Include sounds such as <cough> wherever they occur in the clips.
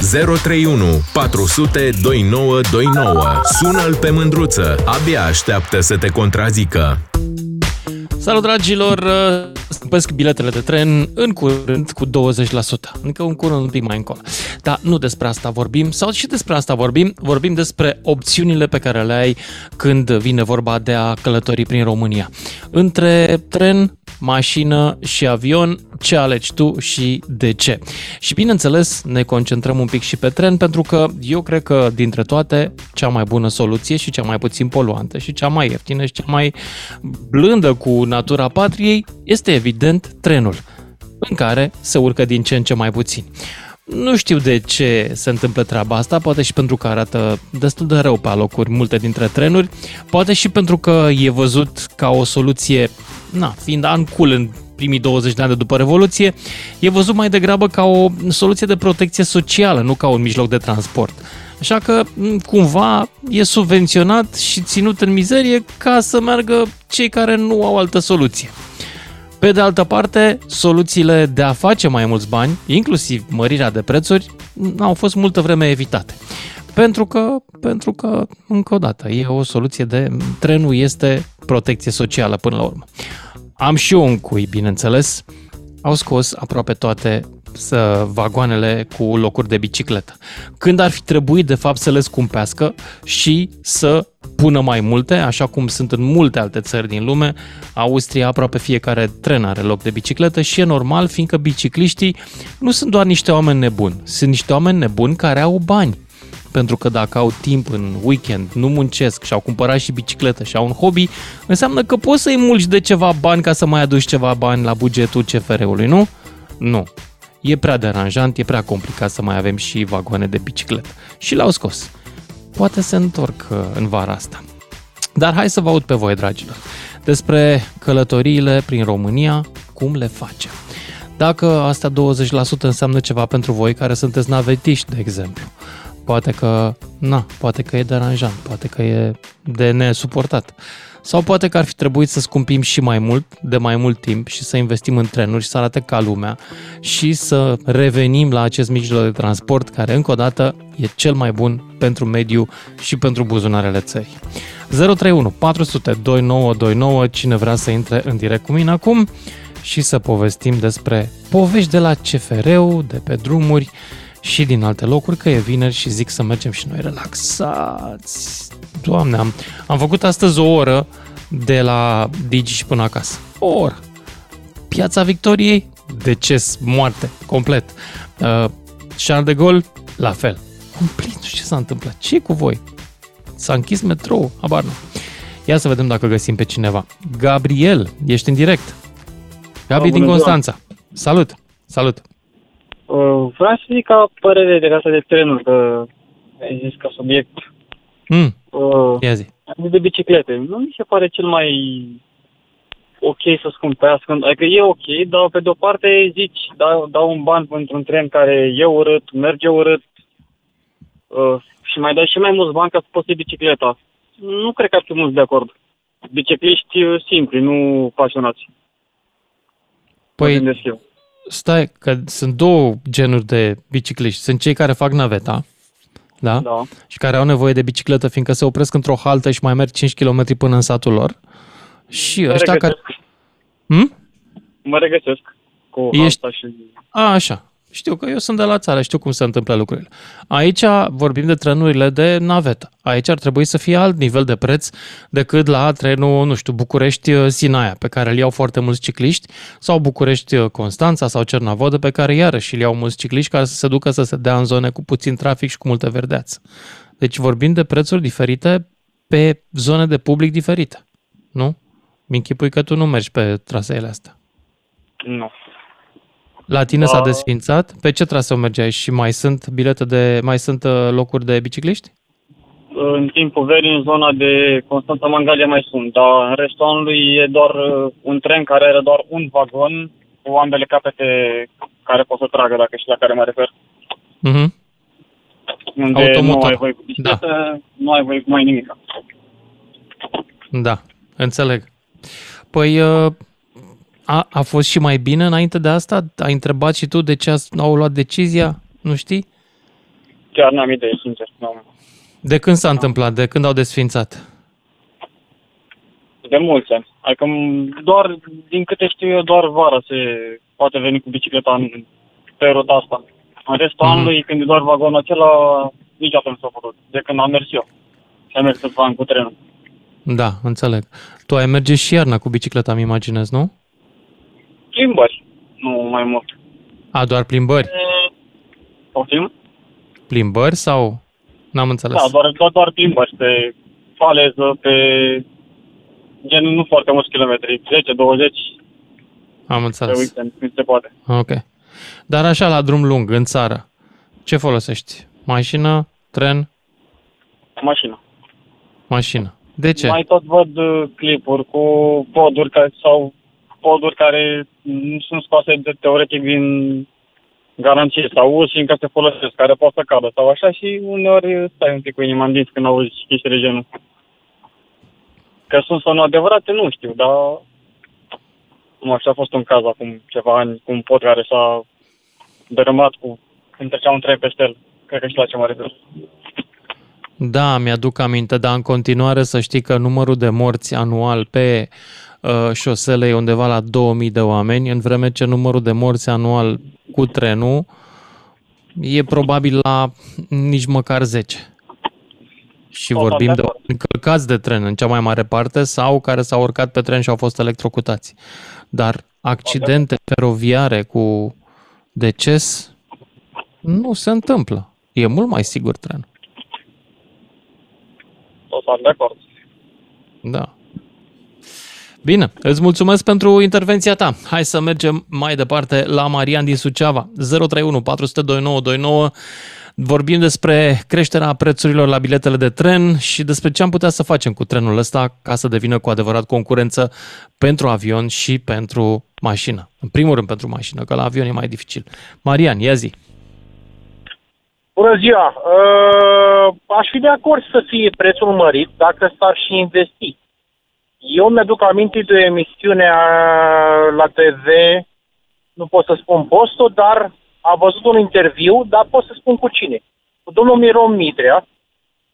031 400 2929. Sună-l pe mândruță. Abia așteaptă să te contrazică. Salut, dragilor! Scumpesc biletele de tren în curând cu 20%. Adică un curând un pic mai încolo. Dar nu despre asta vorbim, sau și despre asta vorbim. Vorbim despre opțiunile pe care le ai când vine vorba de a călători prin România. Între tren, mașină și avion, ce alegi tu și de ce. Și bineînțeles, ne concentrăm un pic și pe tren, pentru că eu cred că dintre toate, cea mai bună soluție și cea mai puțin poluantă și cea mai ieftină și cea mai blândă cu natura patriei este evident trenul, în care se urcă din ce în ce mai puțin. Nu știu de ce se întâmplă treaba asta, poate și pentru că arată destul de rău pe alocuri multe dintre trenuri, poate și pentru că e văzut ca o soluție, na, fiind cool în primii 20 de ani de după Revoluție, e văzut mai degrabă ca o soluție de protecție socială, nu ca un mijloc de transport. Așa că, cumva, e subvenționat și ținut în mizerie ca să meargă cei care nu au altă soluție. Pe de altă parte, soluțiile de a face mai mulți bani, inclusiv mărirea de prețuri, au fost multă vreme evitate. Pentru că, pentru că, încă o dată, e o soluție de... Trenul este protecție socială până la urmă. Am și eu un cui, bineînțeles. Au scos aproape toate să vagoanele cu locuri de bicicletă. Când ar fi trebuit, de fapt, să le scumpească și să pună mai multe, așa cum sunt în multe alte țări din lume. Austria, aproape fiecare tren are loc de bicicletă și e normal, fiindcă bicicliștii nu sunt doar niște oameni nebuni, sunt niște oameni nebuni care au bani pentru că dacă au timp în weekend, nu muncesc și au cumpărat și bicicletă și au un hobby, înseamnă că poți să-i mulci de ceva bani ca să mai aduci ceva bani la bugetul CFR-ului, nu? Nu. E prea deranjant, e prea complicat să mai avem și vagoane de bicicletă. Și l-au scos. Poate se întorc uh, în vara asta. Dar hai să vă aud pe voi, dragilor, despre călătoriile prin România, cum le facem. Dacă asta 20% înseamnă ceva pentru voi care sunteți navetiști, de exemplu, poate că, na, poate că e deranjant, poate că e de nesuportat. Sau poate că ar fi trebuit să scumpim și mai mult, de mai mult timp și să investim în trenuri și să arate ca lumea și să revenim la acest mijloc de transport care, încă o dată, e cel mai bun pentru mediu și pentru buzunarele țării. 031 400 2929, cine vrea să intre în direct cu mine acum și să povestim despre povești de la CFR-ul, de pe drumuri, și din alte locuri, că e vineri și zic să mergem și noi relaxați. Doamne, am, am făcut astăzi o oră de la Digi și până acasă. O oră. Piața Victoriei, deces, moarte, complet. Uh, Charles de Gaulle, la fel. Cumplit, nu știu ce s-a întâmplat. ce cu voi? S-a închis metrou, abar nu. Ia să vedem dacă găsim pe cineva. Gabriel, ești în direct. Gabi din Constanța. Salut! Salut! Uh, vreau să zic ca părere de asta de trenuri, că ai zis ca subiect. Mm. Uh, Ia zi. De biciclete. Nu mi se pare cel mai ok să scumpească. Adică e ok, dar pe de-o parte zici, dau, dau un ban pentru un tren care e urât, merge urât uh, și mai dai și mai mulți bani ca să poți bicicleta. Nu cred că ar fi mulți de acord. Bicicliști simpli, nu pasionați. Păi, stai, că sunt două genuri de bicicliști. Sunt cei care fac naveta, da? da. Și care au nevoie de bicicletă, fiindcă se opresc într-o haltă și mai merg 5 km până în satul lor. Și mă ăștia regăsesc. care... Hmm? Mă regăsesc cu Ești... halta și... A, așa. Știu că eu sunt de la țară, știu cum se întâmplă lucrurile. Aici vorbim de trenurile de navetă. Aici ar trebui să fie alt nivel de preț decât la trenul, nu știu, București-Sinaia, pe care îl iau foarte mulți cicliști, sau București-Constanța sau Cernavodă, pe care iarăși îl iau mulți cicliști care să se ducă să se dea în zone cu puțin trafic și cu multă verdeață. Deci vorbim de prețuri diferite pe zone de public diferite, nu? Mi-închipui că tu nu mergi pe traseele astea. Nu. La tine s-a desfințat? Pe ce traseu mergeai și mai sunt bilete de, mai sunt uh, locuri de bicicliști? În timpul verii, în zona de Constanța Mangalia mai sunt, dar în restul anului e doar uh, un tren care are doar un vagon cu ambele capete care pot să tragă, dacă știi la care mă refer. Mm-hmm. Unde Automotor. nu ai voie cu bicicletă, da. nu ai voie cu mai nimic. Da, înțeleg. Păi, uh, a, a fost și mai bine înainte de asta? Ai întrebat și tu de ce au luat decizia? Nu știi? chiar n-am idee, sincer. N-am. De când s-a întâmplat? De când au desfințat? De mulți ani. Adică m- doar, din câte știu eu, doar vara se poate veni cu bicicleta în, pe ruta asta. În restul Mhm. anului, când e doar vagonul acela, niciodată nu s-a putut. De când am mers eu. Și am mers câțiva ani cu trenul. Da, înțeleg. Tu ai merge și iarna cu bicicleta, îmi imaginez, nu? Plimbări, nu mai mult. A, doar plimbări. Poftim? Plimbări sau... N-am înțeles. Da, doar, doar, doar plimbări pe faleză, pe gen nu foarte mulți kilometri, 10-20 Am pe înțeles. weekend, când se poate. Ok. Dar așa, la drum lung, în țară, ce folosești? Mașină, tren, Mașină. mașină. De ce? Mai tot văd uh, clipuri cu poduri care, sau poduri care nu sunt scoase de teoretic din garanție sau uși încă se folosesc, care pot să cadă sau așa și uneori stai un pic cu inima în dinți când auzi chestii de genul. Că sunt sau nu adevărate, nu știu, dar nu așa a fost un caz acum ceva ani cu un pod care s-a dărâmat cu când trecea un tren peste el. Cred că și la ce mă refer. Da, mi-aduc aminte, dar în continuare să știi că numărul de morți anual pe uh, șosele e undeva la 2000 de oameni, în vreme ce numărul de morți anual cu trenul e probabil la nici măcar 10. Și Total vorbim de de acord. încălcați de tren în cea mai mare parte sau care s-au urcat pe tren și au fost electrocutați. Dar accidente feroviare cu deces nu se întâmplă. E mult mai sigur trenul. Total de acord. Da. Bine, îți mulțumesc pentru intervenția ta. Hai să mergem mai departe la Marian din Suceava. 031 400 2929. Vorbim despre creșterea prețurilor la biletele de tren și despre ce am putea să facem cu trenul ăsta ca să devină cu adevărat concurență pentru avion și pentru mașină. În primul rând pentru mașină, că la avion e mai dificil. Marian, ia zi. Bună ziua! Uh, aș fi de acord să fie prețul mărit dacă s-ar și investi. Eu mi-aduc aminte de o emisiune a- la TV, nu pot să spun postul, dar am văzut un interviu, dar pot să spun cu cine. Cu domnul Miron Mitrea,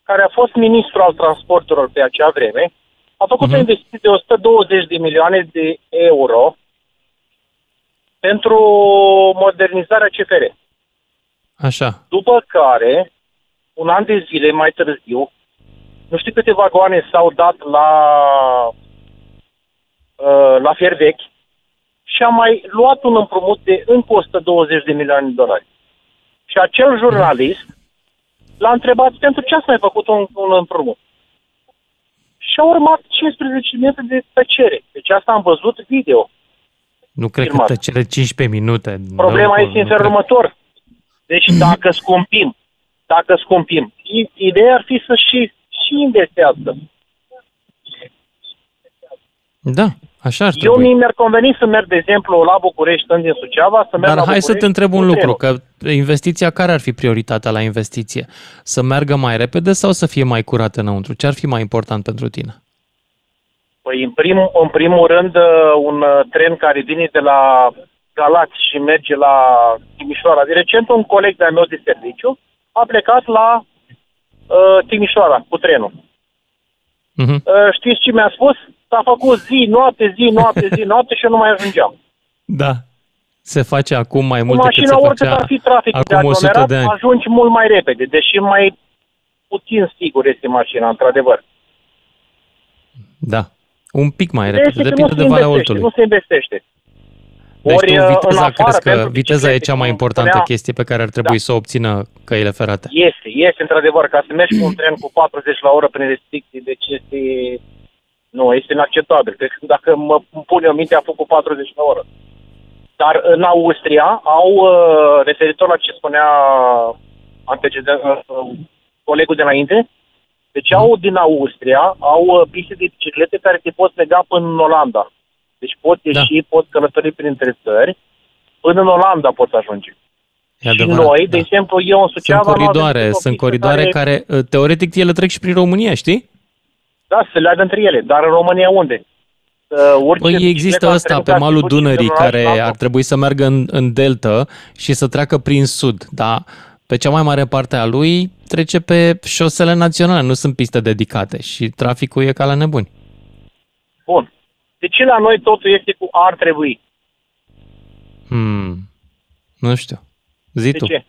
care a fost ministru al transporturilor pe acea vreme, a făcut Mhm. o investiție de 120 de milioane de euro pentru modernizarea CFR. Așa. După care, un an de zile mai târziu, nu știu câte vagoane s-au dat la, uh, la fier vechi și a mai luat un împrumut de încă 120 de milioane de dolari. Și acel jurnalist l-a întrebat pentru ce ați mai făcut un, un împrumut. Și a urmat 15 minute de tăcere. Deci asta am văzut video. Nu cred Firmat. că tăcere 15 minute. Problema Nu, este în nu felul cred. următor. Deci dacă scumpim, dacă scumpim, i- ideea ar fi să și, și investească. Da, așa ar Eu trebui. mie mi-ar conveni să merg, de exemplu, la București, stând din Suceava, să merg Dar la hai să București te întreb cu un lucru, trenul. că investiția, care ar fi prioritatea la investiție? Să meargă mai repede sau să fie mai curat înăuntru? Ce ar fi mai important pentru tine? Păi, în, prim, în primul rând, uh, un uh, tren care vine de la Galați și merge la Timișoara. De recent, un coleg de-al meu de serviciu a plecat la uh, Timișoara cu trenul. Mhm. Uh, știți ce mi-a spus? S-a făcut zi, noapte, zi, noapte, zi, noapte și eu nu mai ajungeam. Da. Se face acum mai Cu mult decât se mașina, oricât făcea ar fi trafic de acum 100 aglomerat, de ani. ajungi mult mai repede, deși mai puțin sigur este mașina, într-adevăr. Da. Un pic mai Ideea repede, este că depinde nu de se Valea investește, Oltului. nu se investește. Deci Ori, tu uh, în viteza, afară, crezi că pentru viteza e biciclete, cea mai cum importantă spunea- chestie pe care ar trebui Da. să o obțină căile ferate. Este, este într-adevăr, ca să mergi cu un tren cu 40 la oră prin restricții, deci este... Nu, este inacceptabil. Cred că dacă mă îmi pun eu minte, a făcut 40 la oră. Dar în Austria au, uh, referitor la ce spunea antecedent, uh, uh, colegul de înainte, deci au din Austria, au uh, piste de biciclete care te poți lega până în Olanda. Deci poți Da. ieși, poți călători printre țări, până în Olanda poți ajunge. E Și adevărat. noi, de da. exemplu, eu în Sunt Suceava... nu avem coridoare, decât o sunt pistă coridoare care, uh, teoretic, ele trec și prin România, știi? Da, se leagă între ele, dar în România unde? Uh, urci Păi în există bicicletă, ăsta trebuie pe să malul te duci Dunării dintr-un oraș care în altul. ar trebui să meargă în, în delta și să treacă prin sud, dar pe cea mai mare parte a lui trece pe șosele naționale, nu sunt piste dedicate și traficul e ca la nebuni. Bun. De ce la noi totul este cu ar trebui? Hmm. Nu știu. Zi De tu. ce?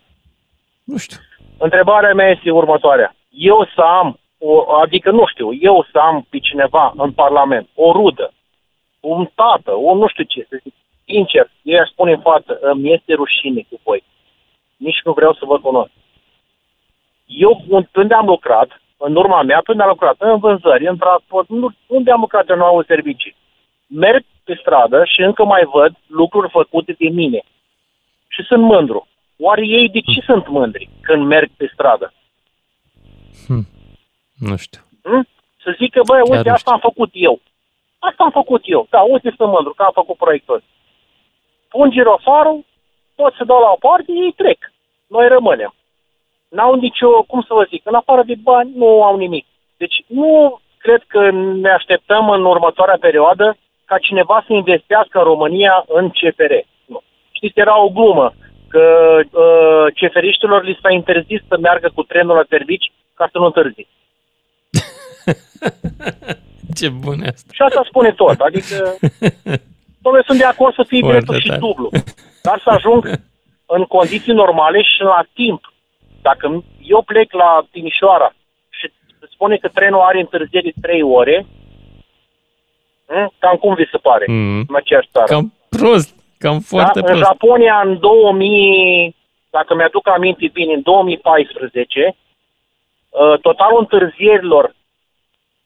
Nu știu. Întrebarea mea este următoarea. Eu să am, o, adică nu știu, eu să am pe cineva în Parlament, o rudă, un tată, o nu știu ce, să zic, sincer, eu aș spune în față, îmi este rușine cu voi. Nici nu vreau să vă cunosc. Eu, unde am lucrat, în urma mea, unde am lucrat, în vânzări, în transport, nu- unde am lucrat în nouă servicii, merg pe stradă și încă mai văd lucruri făcute de mine. Și sunt mândru. Oare ei de ce sunt mândri când merg pe stradă? Nu știu. Hm? Să zică, băi, Chiar uite, nu asta am făcut eu. Asta am făcut eu. Da, uite, sunt mândru că am făcut proiectul. Pun girofarul, pot să dau la o parte, ei trec. Noi rămânem. N-au nicio, cum să vă zic, în afară de bani, nu au nimic. Deci nu cred că ne așteptăm în următoarea perioadă ca cineva să investească în România în CFR. Nu. Știți, era o glumă că uh, ceferiștilor li s-a interzis să meargă cu trenul la servici ca să nu întârzi. <laughs> Ce bun e asta. Și asta spune tot. Adică, <laughs> domnule, sunt de acord să fie Foarte biletul și tare. dublu. Dar să ajung în condiții normale și la timp. Dacă eu plec la Timișoara și se spune că trenul are întârzieri 3 ore, hm, cam cum vi se pare Mm. în aceeași țară? Cam prost. Cam foarte da? În prost. Japonia, în 2000, dacă mi-aduc aminte bine, în 2014, uh, totalul întârzierilor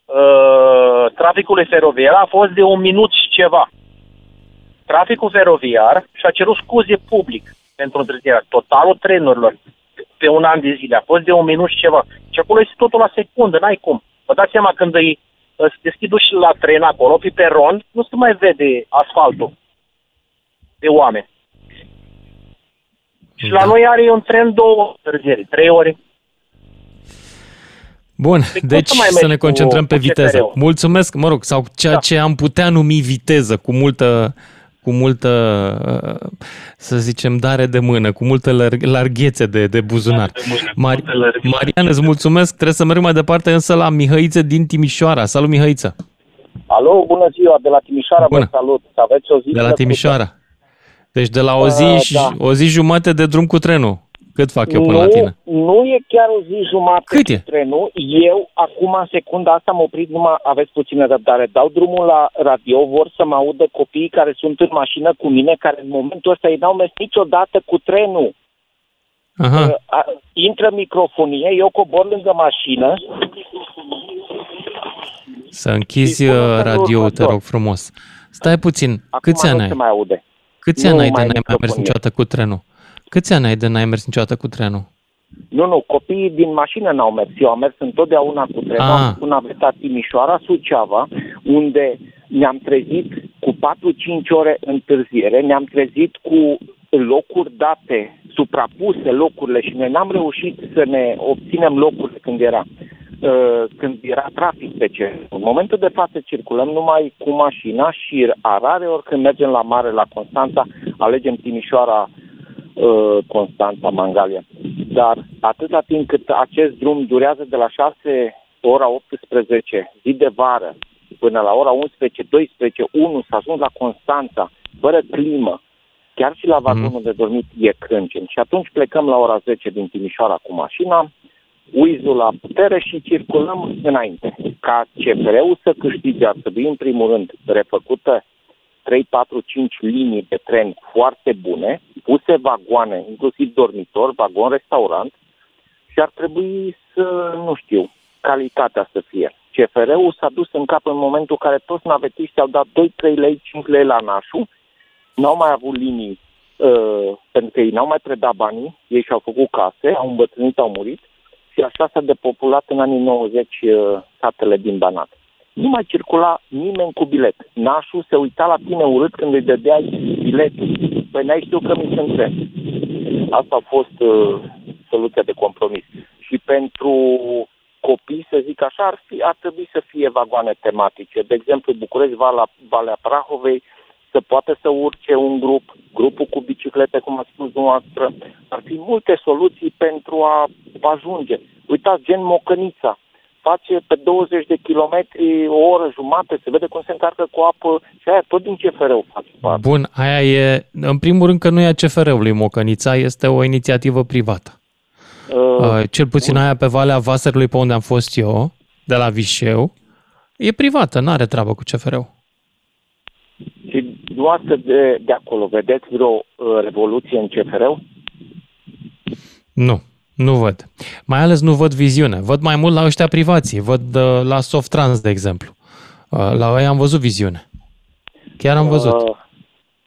uh, traficului feroviar a fost de un minut și ceva. Traficul feroviar și-a cerut scuze public pentru întârzierea. Totalul trenurilor pe un an de zile a fost de un minut și ceva. Și acolo este totul la secundă, n-ai cum. Vă dați seama când îi uh, se deschid ușile la tren acolo, pe peron, nu se mai vede asfaltul de oameni. Și la Da. noi are un tren două întârzieri, trei ore. Bun, cum deci să mai să mergi ne cu- concentrăm pe cu viteză. CFR-ul? Mulțumesc, mă rog, sau ceea Da. ce am putea numi viteză, cu multă, cu multă, uh, să zicem, dare de mână, cu multă lar- larghețe de, de buzunar. Mari- Marian, îți mulțumesc, trebuie să merg mai departe, însă la Mihăiță din Timișoara. Salut, Mihăiță! Alo, bună ziua, de la Timișoara Bună. vă salut. Să aveți o zi De la plăcută. Timișoara. Deci de la o zi, Uh, și, da. o zi jumate de drum cu trenul. Cât fac eu până nu, la tine? Nu e chiar o zi jumate Cât cu e? trenul. Eu, acum, în secunda asta, am oprit numai, aveți puțină răbdare. Dau drumul la radio, vor să mă audă copiii care sunt în mașină cu mine, care în momentul ăsta ei n-au mers niciodată cu trenul. Aha, Uh, a, intră microfonie, eu cobor lângă mașină. să închizi și spun uh, în felul radio te următor. rog frumos. Stai puțin, Acum câți nu ani se ai? mai aude. Câți Nu ani ai de mai n-ai mai mers microfonie. niciodată cu trenul? Câți ani ai de n-ai mers niciodată cu trenul? Nu, nu, copiii din mașină n-au mers. Eu am mers întotdeauna cu trenul, Ah. am făcut naveta Timișoara-Suceava, unde ne-am trezit cu 4-5 ore întârziere, ne-am trezit cu locuri date, suprapuse locurile și noi n-am reușit să ne obținem locurile când era uh, când era trafic pe cer. În momentul de față circulăm numai cu mașina și a rare ori când mergem la mare, la Constanța, alegem Timișoara uh, Constanța, Mangalia. Dar atâta timp cât acest drum durează de la 6 ora 18, zi de vară, până la ora 11, 12, 1, să ajung la Constanța, fără climă, chiar și la vagonul de dormit e crâncen. Și atunci plecăm la ora 10 din Timișoara cu mașina, uizul la putere și circulăm înainte. Ca CFR-ul să câștige ar trebui în primul rând refăcută 3, 4, 5 linii de tren foarte bune, puse vagoane, inclusiv dormitor, vagon-restaurant și ar trebui să, nu știu, calitatea să fie. CFR-ul s-a dus în cap în momentul în care toți navetiștii au dat 2-3 lei, 5 lei la nașul, n-au mai avut linii uh, pentru că ei n-au mai predat banii, ei și-au făcut case, au îmbătrânit, au murit și așa s-a depopulat în anii 90 uh, satele din Banat. Nu mai circula nimeni cu bilet. Nașul se uita la tine urât când îi dădeai biletul. Păi n-ai știut că mi sunt tren. Asta a fost uh, soluția de compromis. Și pentru copii, să zic așa, ar, fi, ar trebui să fie vagoane tematice. De exemplu, București, Valea, Valea Prahovei, să poată să urce un grup, grupul cu bici biciclete, cum a spus dumneavoastră. Ar fi multe soluții pentru a ajunge. Uitați, gen Mocănița, face pe 20 de kilometri o oră jumate, se vede cum se încarcă cu apă și aia tot din CFR-ul face parte. Bun, aia e, în primul rând că nu e a CFR-ului Mocănița, este o inițiativă privată. Uh, uh, cel puțin aia pe Valea Vaserului pe unde am fost eu, de la Vișeu, e privată, nu are treabă cu CFR-ul. Și dumneavoastră de, de acolo vedeți vreo uh, revoluție în CFR-ul? Nu. Nu văd. Mai ales nu văd viziune. Văd mai mult la ăștia privații. Văd uh, la Softrans, de exemplu. Uh, la ei am văzut viziune. Chiar am văzut. Uh,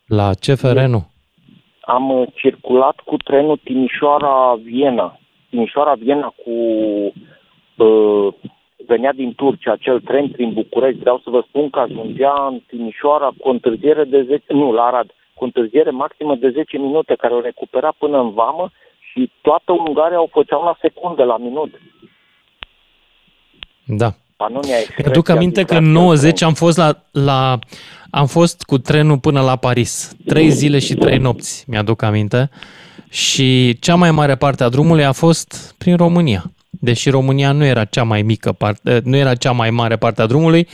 la CFR nu. Am uh, circulat cu trenul Timișoara-Viena. Timișoara-Viena cu... Uh, venea din Turcia acel tren prin București. Vreau să vă spun că ajungea în Timișoara cu o întârziere de 10... Nu, la Arad. Cu o întârziere maximă de 10 minute, care o recupera până în vamă și toată Ungaria o făceau la secunde, la minut. Da. Aduc aminte că în 90 am fost la, la am fost cu trenul până la Paris. Trei zile și trei nopți, mi-aduc aminte. Și cea mai mare parte a drumului a fost prin România. Deși România nu era cea mai mică parte, nu era cea mai mare parte a drumului,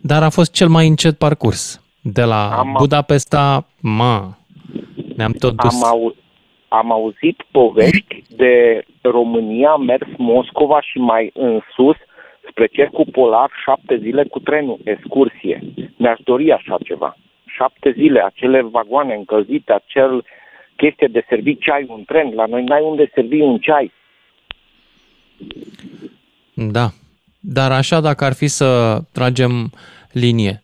dar a fost cel mai încet parcurs. De la am Budapesta, ma, ne-am tot dus. Am, au, am auzit povești de România, mers Moscova și mai în sus, spre cercul polar, șapte zile cu trenul, excursie. Mi-aș dori așa ceva. Șapte zile, acele vagoane încălzite, acel chestie de servi ceai un tren. La noi n-ai unde servi un ceai. Da. Dar așa, dacă ar fi să tragem linie,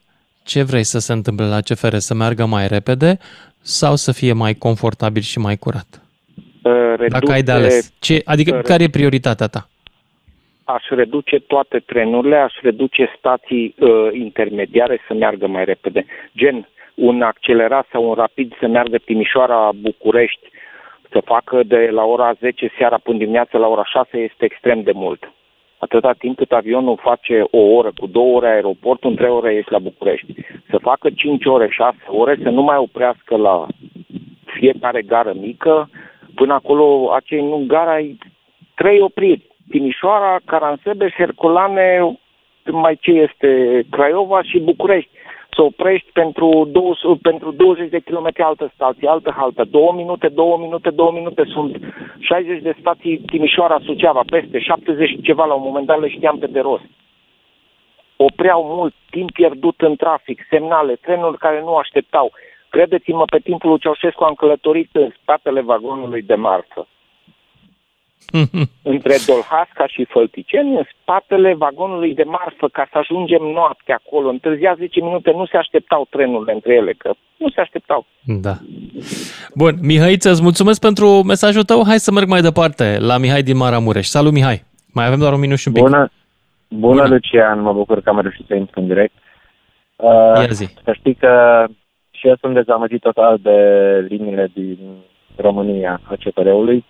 ce vrei să se întâmple la CFR? Să meargă mai repede sau să fie mai confortabil și mai curat? Reduce, Dacă ai de ales. Ce, adică re... care e prioritatea ta? Aș reduce toate trenurile, aș reduce stații uh, intermediare să meargă mai repede. Gen, un accelerat sau un rapid să meargă Timișoara-București, să facă de la ora 10 seara până dimineața la ora 6 este extrem de mult. Atâta timp cât avionul face o oră cu două ore aeroportul, în trei ore ești la București. Să facă 5 ore, 6 ore, să nu mai oprească la fiecare gară mică, Până acolo, acei nu gara, trei opriri. Timișoara, Caransebeș, Herculane, mai ce este Craiova și București. Să oprești pentru, 200, pentru 20 de kilometri altă stație, altă haltă. Două minute, două minute, două minute. Sunt 60 de stații Timișoara, Suceava, peste 70 ceva la un moment dat le știam pe de rost. Opreau mult, timp pierdut în trafic, semnale, trenuri care nu așteptau. Credeți-mă, pe timpul lui Ceaușescu am călătorit în spatele vagonului de marfă. <laughs> între Dolhasca și Fălticeni, în spatele vagonului de marfă, ca să ajungem noapte acolo. Întârzia 10 minute, nu se așteptau trenurile între ele, că nu se așteptau. Da. Bun, Mihai, îți mulțumesc pentru mesajul tău. Hai să merg mai departe la Mihai din Maramureș. Salut, Mihai! Mai avem doar un minut și un pic. Bună, bună, bună. Lucian, mă bucur că am reușit să intru în direct. Uh, zi. Să știi că și eu sunt dezamăgit total de liniile din România a CPR-ului.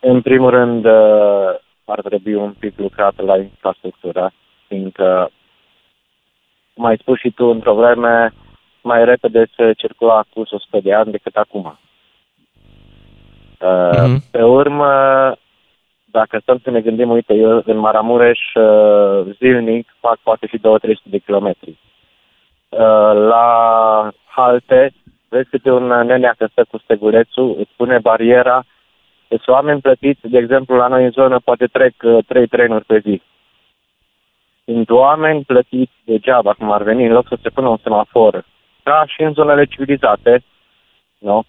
În primul rând, uh, ar trebui un pic lucrat la infrastructură, fiindcă, cum ai spus și tu într-o vreme, mai repede se circula cu 100 de ani decât acum. Mm-hmm. Pe urmă, dacă stăm să ne gândim, uite, eu în Maramureș uh, zilnic fac poate și 2-300 de kilometri. La halte, vezi câte un nenea că stă cu stegulețul, îți pune bariera, sunt oameni plătiți, de exemplu, la noi în zonă poate trec uh, trei trenuri pe zi. Sunt oameni plătiți degeaba, cum ar veni, în loc să se pună un semafor. Ca și în zonele civilizate, nu?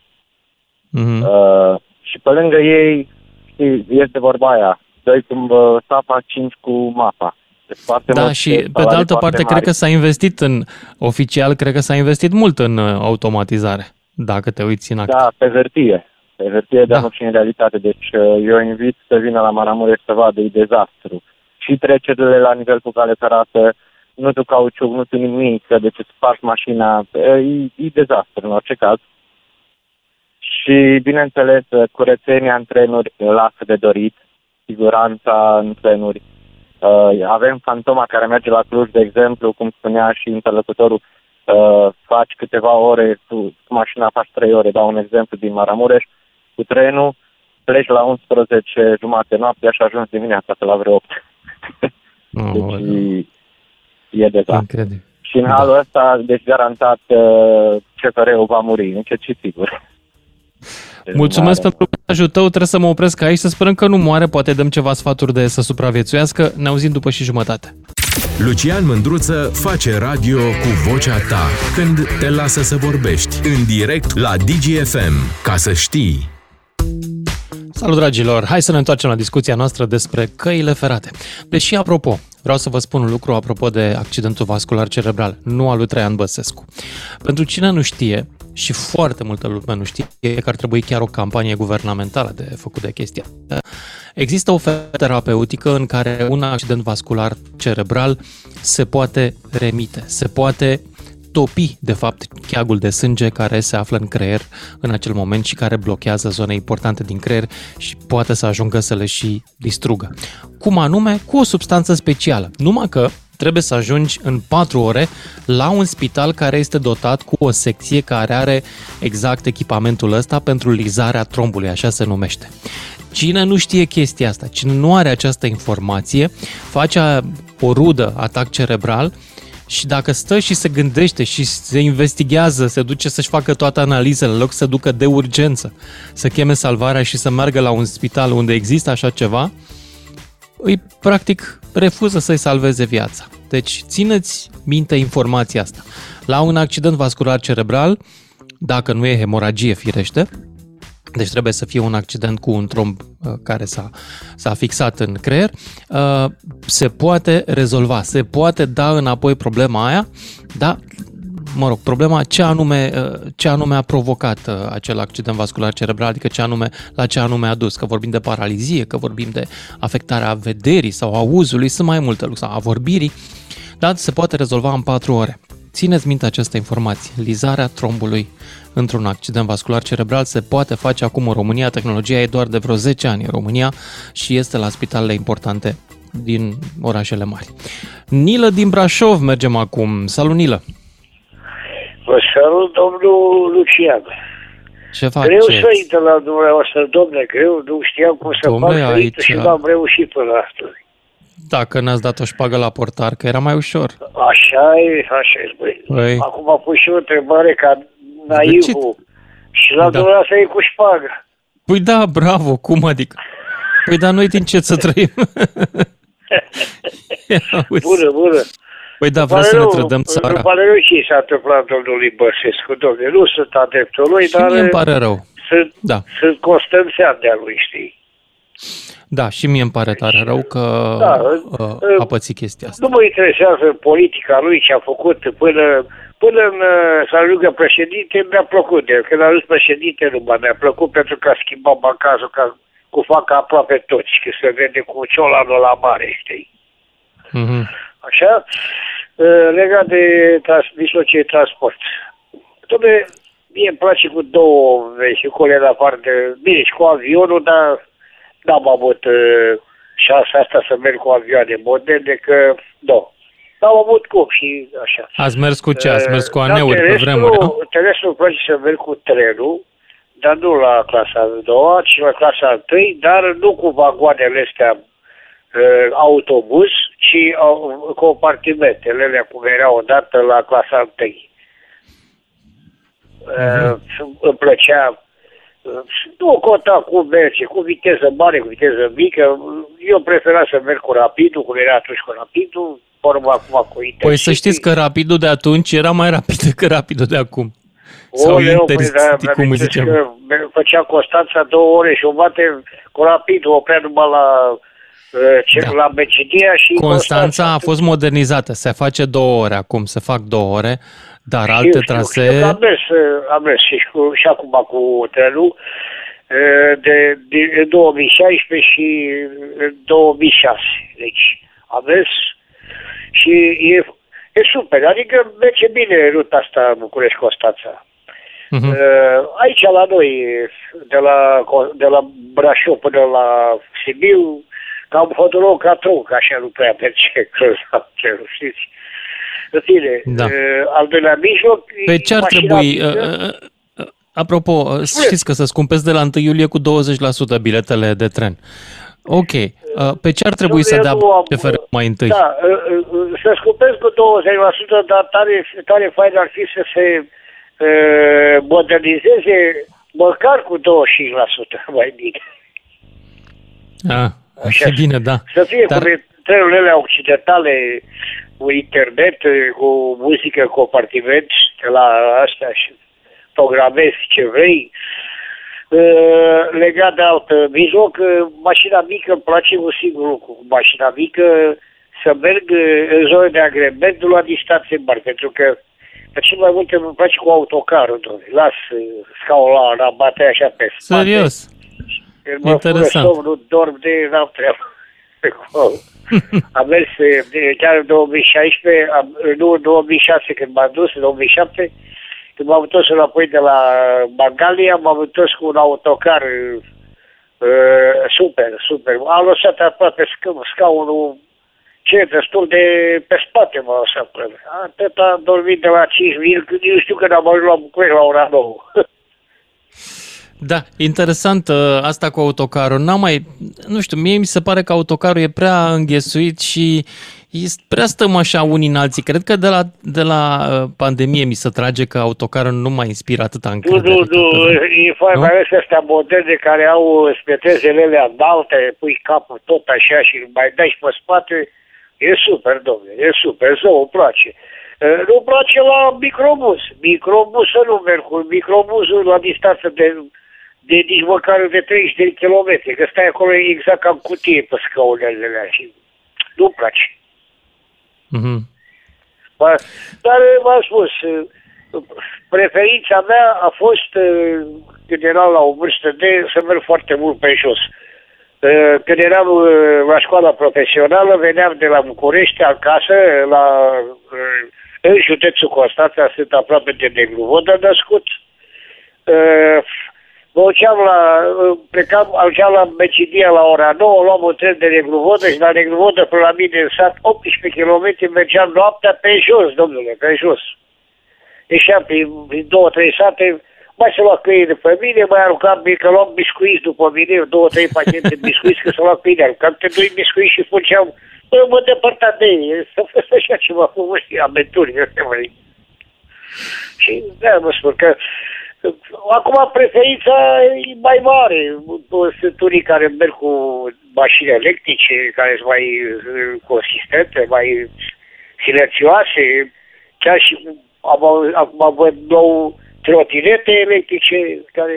Mm-hmm. Uh, și pe lângă ei, știi, este vorba aia, doi cu uh, sapa, cinci cu mapa. Foarte da, și pe de altă parte, mari. cred că s-a investit în, oficial, cred că s-a investit mult în uh, automatizare, dacă te uiți în act. Da, pe hârtie. Pe hârtie, da. dar nu și în realitate. Deci uh, eu invit să vină la Maramureș să vadă, e dezastru. Și trecerile la nivel cu cale ferată, nu tu cauciuc, nu tu nimic, deci îți spargi mașina, e, e dezastru în orice caz. Și, bineînțeles, curățenia în trenuri lasă de dorit, siguranța în trenuri Uh, avem fantoma care merge la Cluj, de exemplu, cum spunea și interlocutorul, uh, faci câteva ore, tu cu mașina faci 3 ore, dau un exemplu din Maramureș, cu trenul pleci la 11 jumate noapte și ajungi dimineața pe la vreo 8. Oh, deci e de da. Incredibil. Și în halul ăsta, deci garantat, uh, CFR-ul va muri, încet și sigur. Deci Mulțumesc nu are- pentru mesajul tău, trebuie să mă opresc aici, să sperăm că nu moare, poate dăm ceva sfaturi de să supraviețuiască. Ne auzim după și jumătate. Lucian Mândruță face radio cu vocea ta când te lasă să vorbești în direct la DGFM. Ca să știi. Salut, dragilor! Hai să ne întoarcem la discuția noastră despre căile ferate. Deși, apropo, vreau să vă spun un lucru apropo de accidentul vascular cerebral, nu al lui Traian Băsescu. Pentru cine nu știe, și foarte multă lume nu știe, că ar trebui chiar o campanie guvernamentală de făcut de chestia. Există o ofertă terapeutică în care un accident vascular cerebral se poate remite, se poate topi, de fapt, cheagul de sânge care se află în creier în acel moment și care blochează zone importante din creier și poate să ajungă să le și distrugă. Cum anume? Cu o substanță specială. Numai că trebuie să ajungi în 4 ore la un spital care este dotat cu o secție care are exact echipamentul ăsta pentru lizarea trombului, așa se numește. Cine nu știe chestia asta, cine nu are această informație, face o rudă atac cerebral și dacă stă și se gândește și se investigează, se duce să-și facă toate analizele, în loc să ducă de urgență, să cheme salvarea și să meargă la un spital unde există așa ceva, îi practic refuză să-i salveze viața. Deci țineți minte informația asta. La un accident vascular cerebral, dacă nu e hemoragie firește, deci trebuie să fie un accident cu un tromb uh, care s-a, s-a fixat în creier, uh, se poate rezolva, se poate da înapoi problema aia, dar mă rog, problema ce anume, uh, ce anume a provocat uh, acel accident vascular cerebral, adică ce anume, la ce anume a dus, că vorbim de paralizie, că vorbim de afectarea vederii sau auzului, sunt mai multe lucruri, sau a vorbirii, dar se poate rezolva în 4 ore. Țineți minte aceste informații. Lizarea trombului într-un accident vascular cerebral se poate face acum în România. Tehnologia e doar de vreo 10 ani în România și este la spitalele importante din orașele mari. Nilă din Brașov mergem acum. Salut, Nilă! Vă salut, domnul Lucian. Ce faci? Greu să intră la dumneavoastră, domne, greu, nu știam cum să Domnule, fac să aici- intru și n-am reușit până astăzi. Dacă n-ați dat o șpagă la portar, că era mai ușor. Așa e, așa e, băi. Păi. Acum am pus și o întrebare ca naivul. Și la Da. dumneavoastră e cu șpagă. Păi da, bravo, cum adică? Păi dar noi din ce să trăim? <laughs> Ia uzi. Bună, bună. Păi da, vreau Pare să ne rău- trădăm Îmi țara. pare rău ce i s-a întâmplat domnului Băsescu, domne. Nu sunt adeptul lui, Și dar mie îmi pare rău. sunt, Da. sunt constanțean de-a lui, știi? Da, și mie îmi pare tare rău că Da, uh, uh, a pățit chestia asta. Nu mă interesează politica lui ce a făcut până, până în, uh, să ajungă președinte, mi-a plăcut de el. Când a ajuns președinte, nu mai mi-a plăcut pentru că a schimbat bancazul ca, cu facă aproape toți, că se vede cu ciolanul la mare, știi? Mhm. Așa? Uh, Legat de trans- mijloace de transport. Dom'le, mie îmi place cu două vehicule la parte, bine, și cu avionul, dar n-am avut uh, șansa asta să merg cu avioane moderne, că, da, n-am avut cum și așa. Ați mers cu ce? Ați mers cu Dar aneuri pe terestul- vremuri, da? Terestul îmi place să merg cu trenul, dar nu la clasa a doua, ci la clasa a întâi, dar nu cu vagoanele astea uh, autobuz, ci uh, compartimentele alea cum erau odată la clasa a întâi. Uh, îmi plăcea uh, nu conta cum merge, cu viteză mare, cu viteză mică. Eu preferam să merg cu rapidul, cum era atunci cu rapidul, vorba acum cu Intercity. Păi să știți că rapidul de atunci era mai rapid <laughs> decât rapidul de acum. Sau Oleu, Intercity, păi, da, cum îi mi-amintesc ziceam. că me- Făcea Constanța două ore și o bate cu rapidul, oprea numai la, uh, ce, Da. la Mecidia și Constanța a fost modernizată. Se face două ore acum, se fac două ore, dar Știu, alte știu, știu trasee... că Am mers, uh, am mers și, cu, și acum cu trenul uh, de, de 2016 și uh, 2006. Deci am mers și e, e super. Adică merge bine ruta asta București-Constanța. Mhm. Uh, Aici la noi, de la, de la Brașov până la Sibiu, cam hotărău ca trunc, așa nu prea merge cruz la cerul, știți? În fine, Da. uh, al doilea mijloc... Pe ce ar mașina trebui... mică. uh, uh, uh, Apropo, uh, știți că să scumpesc de la 1 iulie cu 20% biletele de tren. Ok. uh, Pe ce ar trebui să Eu dea nu am- CFR mai întâi? Da, uh, uh, să scupesc cu 20%, dar tare, tare fain ar fi să se uh, modernizeze măcar cu 25% <laughs> mai bine. Ah, ar fi bine, da. Să fie Dar- Dar... cu trenurile alea occidentale, cu internet, cu muzică, compartiment, de la astea și programezi ce vrei. Uh, Legat de alt uh, mijloc, uh, mașina mică îmi place un singur lucru. Cu Mașina mică să merg uh, în zone de agrement, nu la distanțe mari, pentru că pe cel mai multe îmi place cu autocarul, doamne. Las uh, scaunul la rabate așa pe spate. Serios. Când mă Interesant. fură somnul, dorm de n-am treabă. Acolo. <laughs> am mers eh, de- chiar în 2016, am, nu în 2006 când m-am dus, în 2007, când m-am întors înapoi de la Bangalia, m-am întors cu un autocar uh, super, super. Am lăsat aproape sca- scaunul ce destul de pe spate m-a lăsat până. Atât am dormit de la 5 mil, când eu știu când am ajuns la București la ora 9. <laughs> Da, interesant uh, asta cu autocarul. N-am mai, nu știu, mie mi se pare că autocarul e prea înghesuit și este prea stăm așa unii în alții. Cred că de la, de la uh, pandemie mi se trage că autocarul nu mai inspiră atâta Nu, încredere. nu, ca nu, pe vremuri. e foarte Nu? mai ales astea moderne care au spetezele alea înalte, pui capul tot așa și mai dai și pe spate, e super, domnule, e super, să îmi place. Uh, Nu-mi place la microbus. Microbus să nu merg cu microbusul la distanță de, de nici măcar de 30 de kilometri, că stai acolo exact ca în cutie pe scaunele alea și nu-mi place. Mhm. Ba- Dar v-am spus, preferința mea a fost, eh, când eram la o vârstă de, să merg foarte mult pe jos. Eh, Când eram eh, la școala profesională, veneam de la București acasă, la, eh, în județul Constanța, sunt aproape de Negruvodă născut. Eh, Mă duceam la, plecam, ajungeam la Mecidia la ora 9, luam un tren de Negruvodă și la Negruvodă până la mine în sat 18 km mergeam noaptea pe jos, domnule, pe jos. Ieșeam prin, prin două, trei sate, mai să lua câini după mine, mai aruncam, că luam biscuiți după mine, două, trei pachete de biscuiți, că să lua câini, aruncam te doi biscuiți și făceam, bă, mă depărta de ei, să fost așa ceva, cum știi, aventuri, astea, mai. Și da, mă spun că acum preferința e mai mare. Sunt unii care merg cu mașini electrice, care sunt mai uh, consistente, mai silențioase. Chiar și am, acum văd nou trotinete electrice, care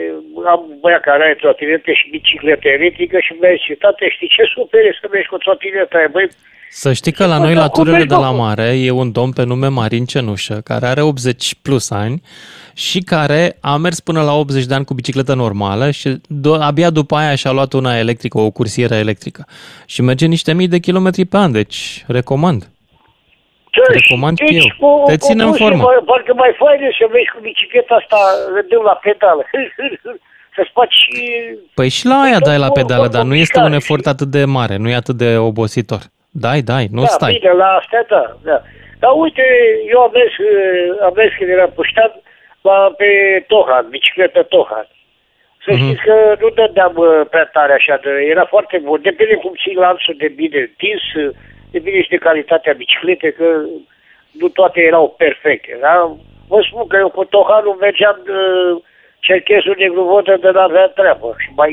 am un băiat care are trotinete și bicicletă electrică și mi-a zis, tate, știi ce super e să mergi cu trotineta aia, băi, Să știi că la noi, la turile de la mare, e un domn pe nume Marin Cenușă, care are 80 plus ani și care a mers până la 80 de ani cu bicicletă normală și do- abia după aia și-a luat una electrică, o cursieră electrică. Și merge niște mii de kilometri pe an, deci recomand. Recomand și eu. cu- Te cu țin în bușii, formă. Mai, parcă mai fain e să mergi cu bicicleta asta, rândeu la pedală. <laughs> Să-ți faci... Păi și la aia tot dai la cu- pedală, tot dar cu nu este un mișcare, efort atât de mare, nu e atât de obositor. Dai, dai, nu da, stai. bine, la astea, da, da. Dar uite, eu am mers, uh, am mers când eram puștat la, pe Tohan, bicicletă Tohan. Să Mhm. știți că nu dădeam uh, prea tare așa, de, era foarte bun. Depinde cum ții lanțul de bine întins, uh, depinde și de calitatea bicicletei, că nu toate erau perfecte. Da? Vă spun că eu cu Tohanul mergeam de cerchesul negru vodă de n-avea treabă. Și mai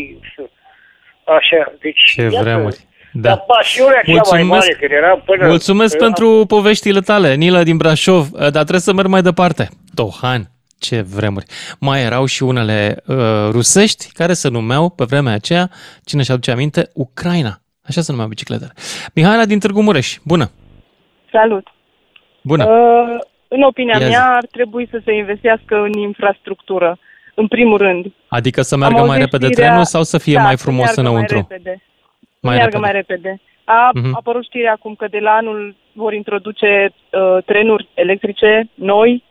așa, deci... Ce iată, vremuri. Dar Da. pasiunea cea mai Mulțumesc. mare când eram până... Mulțumesc până- pentru poveștile tale, Nila din Brașov, dar trebuie să merg mai departe. Tohan, ce vremuri. Mai erau și unele uh, rusești care se numeau pe vremea aceea, cine și aduce aminte, Ucraina. Așa se numeau bicicletele. Mihaela din Târgu Mureș, bună! Salut! Bună! Uh, în opinia Ia zi. mea, ar trebui să se investească în infrastructură, în primul rând. Adică să Am meargă mai auzit repede știrea- trenul sau să fie da, mai să frumos meargă înăuntru? Mai repede. Mai să meargă repede. mai repede. A Mhm. apărut știrea acum că de la anul vor introduce uh, trenuri electrice noi.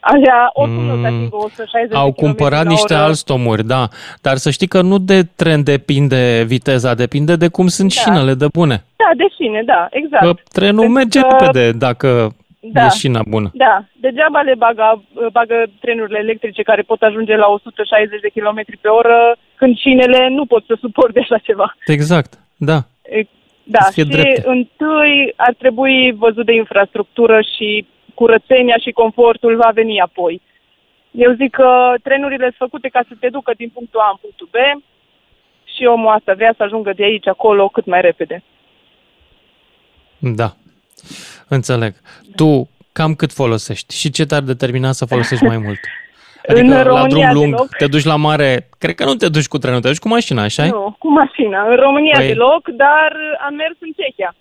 Așa, oricum nu Mm, se atingă 160 Au de kilometri cumpărat la niște oră. alstomuri, da. Dar să știi că nu de tren depinde viteza, depinde de cum sunt Da. șinele de bune. Da, de șine, da, exact. Că trenul Pentru merge că- repede dacă Da. E șina bună. Da, degeaba le bagă, bagă trenurile electrice care pot ajunge la 160 de km pe oră, când șinele nu pot să suporte așa ceva. Exact, da. E- Da, Să fie și drepte. întâi ar trebui văzut de infrastructură și curățenia și confortul va veni apoi. Eu zic că trenurile sunt făcute ca să te ducă din punctul A în punctul B și omul asta vrea să ajungă de aici acolo cât mai repede. Da. Înțeleg. Tu cam cât folosești și ce te-ar determina să folosești mai mult? <laughs> Adică În la România drum lung, deloc. te duci la mare, cred că nu te duci cu trenul, te duci cu mașina, așa Nu, cu mașina. În România Păi- deloc, dar am mers în Cehia,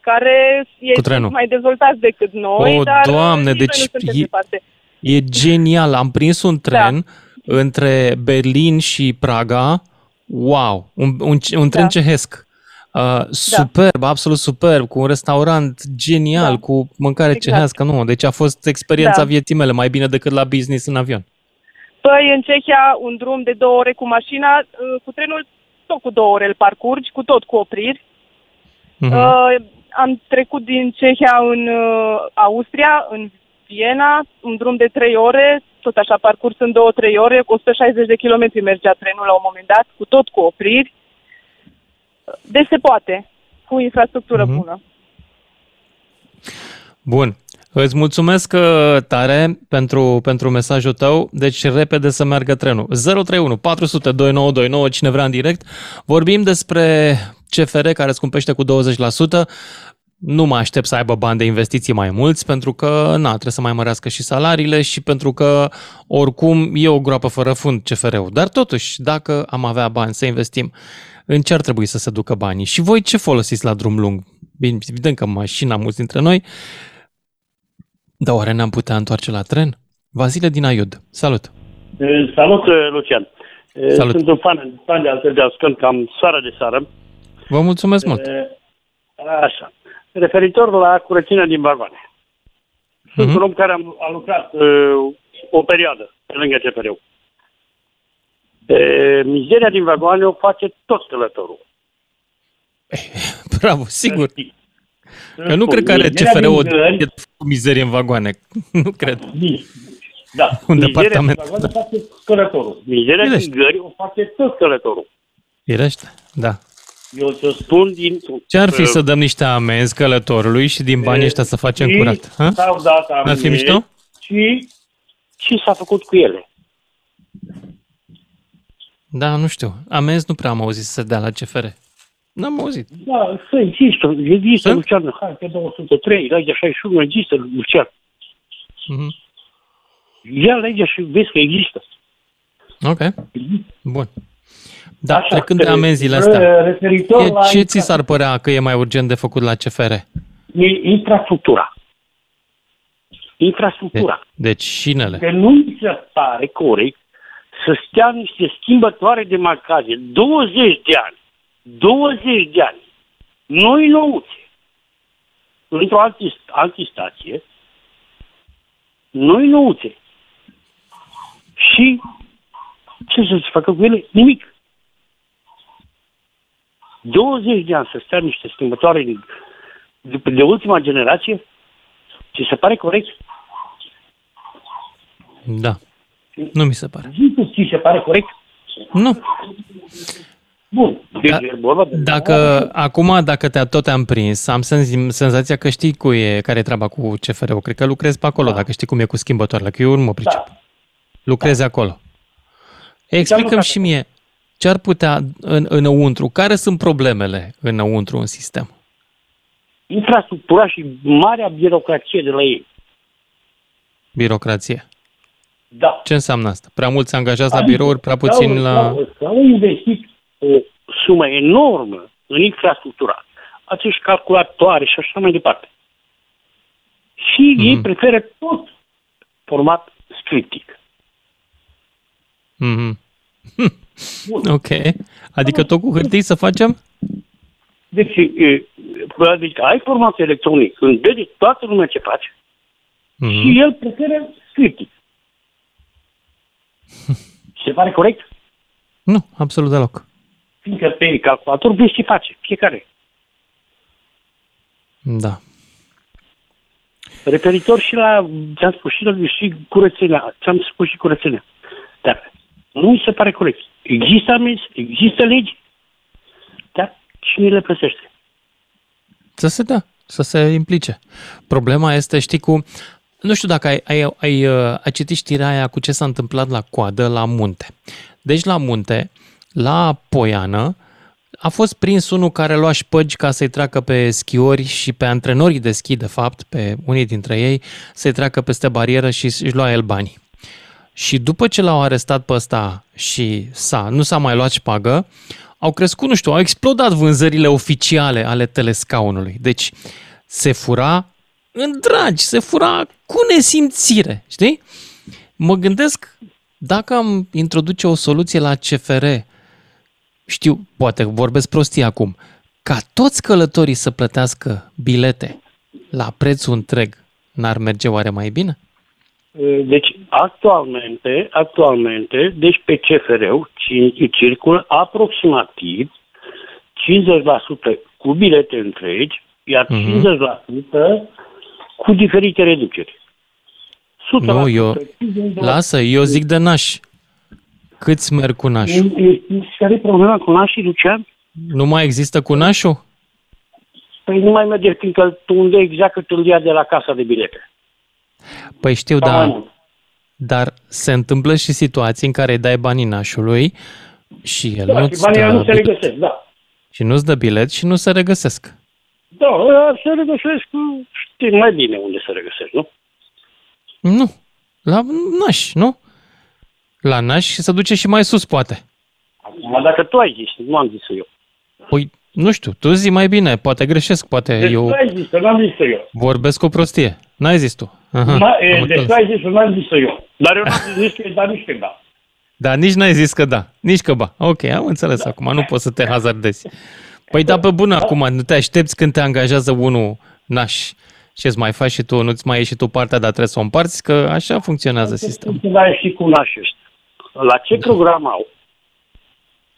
care e Cu trenul. mai dezvoltat decât noi, O, dar Doamne, nici deci noi nu suntem e- departe. E genial. Am prins un tren între Berlin și Praga. Wow! Un, un, un tren Da. cehesc. Uh, superb, absolut superb, cu un restaurant genial, Da. cu mâncare Exact. cehească. Nu, deci a fost experiența Da. vieții mele, mai bine decât la business în avion. Păi, în Cehia, un drum de două ore cu mașina, uh, cu trenul tot cu două ore îl parcurgi, cu tot cu opriri. Mhm. Uh, am trecut din Cehia în uh, Austria, în Viena, un drum de trei ore, tot așa parcurs în două-trei ore, cu 160 de kilometri mergea trenul la un moment dat, cu tot cu opriri. Deci se poate, cu infrastructură Mhm. bună. Bun. Îți mulțumesc uh, tare pentru, pentru mesajul tău. Deci repede să meargă trenul. 031 400 2929, cine vrea în direct. Vorbim despre CFR care scumpește cu 20%. Nu mă aștept să aibă bani de investiții mai mulți, pentru că na, trebuie să mai mărească și salariile și pentru că oricum e o groapă fără fund CFR-ul. Dar totuși, dacă am avea bani să investim, în ce ar trebui să se ducă banii? Și voi ce folosiți la drum lung? Bine, evident că mașina mulți dintre noi, dar oare ne-am putea întoarce la tren? Vasile din Aiud, salut! Eh, Salut, eh, Lucian. Eh, Salut. Sunt un fan, fan de altfel de ascult cam seara de seară. Vă mulțumesc mult! Eh, Așa. Referitor la curățenia din vagoane. Sunt Mhm. un om care am, a lucrat uh, o perioadă pe lângă CFR-ul. Uh, mizeria din vagoane o face tot călătorul. <laughs> Bravo, sigur! Că nu Spun, cred că are mizeria CFR o din gări- cu mizerie în vagoane. <laughs> Nu cred. Da, Un mizeria departament. din vagoane o face călătorul. Mizeria Firește. din gări o face tot călătorul. Firește? Da. Eu ți spun din... Ce ar fi uh, să dăm niște amenzi călătorului și din banii ăștia să facem și curat? Ha? S-au dat Ar fi amenzi mișto? Și ce s-a făcut cu ele? Da, nu știu. Amenzi nu prea am auzit să se dea la CFR. N-am auzit. Da, să există, există, Sunt? Lucian, hai pe 203, legea 61, există, Lucian. Mhm. Ia legea și vezi că există. Ok. Bun. Da, Așa, trecând de re- amenziile re- astea, referitor e, la ce ți s-ar părea că e mai urgent de făcut la CFR? E infrastructura. Infrastructura. Deci șinele. Că nu mi se pare corect să stea niște schimbătoare de marcaje 20 de ani. 20 de ani. Noi nouțe. Într-o altă, altă stație. Noi nouțe. Și ce să se facă cu ele? Nimic. 20 de ani să stea niște schimbătoare de, de ultima generație, ți se pare corect? Da. Nu mi se pare. Zi tu, ți se pare corect? Nu. Bun. Deci Da, e vorba de... Dacă, acum, dacă te tot am prins, am senz- senzația că știi cu e, care e treaba cu CFR-ul. Cred că lucrezi pe acolo, dacă știi cum e cu schimbătoarele, că eu nu mă pricep. Da. Lucrezi acolo. Explicăm lucrat și mie ce ar putea în, înăuntru, care sunt problemele înăuntru în sistem? Infrastructura și marea birocrație de la ei. Birocrație. Da. Ce înseamnă asta? Prea mulți angajați la Adică birouri, prea puțin s-au- la... S-au, s-au investit o sumă enormă în infrastructura. Acești calculatoare și așa mai departe. Și Mhm. ei preferă tot format scriptic. Mhm. ok. Adică tot cu hârtii să facem? Deci, e, adică ai format electronic, când vede toată lumea ce face, Mhm. și el preferă scriptic. <laughs> Se pare corect? Nu, absolut deloc. Fiindcă pe calculator vezi ce face fiecare. Da. Referitor și la, ți-am spus și, la, și curățenia, ți-am spus și curățenia. Dar nu mi se pare corect. Există amenzi, există legi, dar cine le plătește? Să se dea, să se implice. Problema este, știi, cu... Nu știu dacă ai, ai, ai, uh, ai citit știrea aia cu ce s-a întâmplat la coadă la munte. Deci la munte, la Poiană, a fost prins unul care lua șpăgi ca să-i treacă pe schiori și pe antrenorii de schi, de fapt, pe unii dintre ei, să-i treacă peste barieră și își lua el banii. Și după ce l-au arestat pe ăsta și s-a, nu s-a mai luat șpagă, au crescut, nu știu, au explodat vânzările oficiale ale telescaunului. Deci se fura în dragi, se fura cu nesimțire, știi? Mă gândesc dacă am introduce o soluție la CFR, știu, poate vorbesc prostii acum, ca toți călătorii să plătească bilete la prețul întreg, n-ar merge oare mai bine? Deci, actualmente, actualmente, deci pe CFR-ul circulă aproximativ 50% cu bilete întregi, iar uh-huh. 50% cu diferite reduceri. 100%. Nu, eu... Lasă, eu zic de naș. Câți merg cu nașul? Care e problema cu nașii, Lucian? Nu mai există cu nașul? Păi nu mai merge, fiindcă tu unde exact cât îl ia de la casa de bilete. Păi știu, dar, dar se întâmplă și situații în care îi dai banii nașului și el da, nu și banii nu se regăsesc, da. Și nu-ți dă bilet și nu se regăsesc. Da, se regăsesc, știi mai bine unde se regăsesc, nu? Nu, la naș, nu? La naș și se duce și mai sus, poate. Acum, dacă tu ai zis, nu am zis eu. Păi, nu știu, tu zi mai bine, poate greșesc, poate deci eu... tu ai zis, nu am zis eu. Vorbesc cu prostie. N-ai zis tu. Aha, Ma, e, deci tu ai zis, nu am zis eu. Dar eu nu am <laughs> zis nici că da, nici că da. Da, nici n-ai zis că da, nici că ba. Ok, am înțeles da. acum, nu poți să te hazardezi. Păi da, pe bună, da. acum nu te aștepți când te angajează unul naș ce îți mai faci și tu, nu-ți mai ieși și tu partea, dar trebuie să o împarți, că așa funcționează sistemul. Da, și cu nașești. La ce da. program au?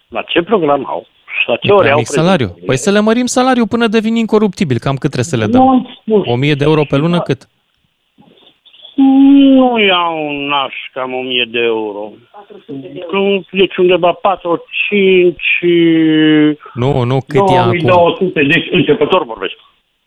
La ce program au? Și la ce ore au salariu. Păi să le mărim salariul până devin incoruptibil. Cam cât trebuie să le dăm? 1000 de euro pe lună da. cât? Nu iau un naș cam 1000 de euro. Deci undeva 4, 5... Nu, nu, cât e acum? 2200, deci începător vorbesc.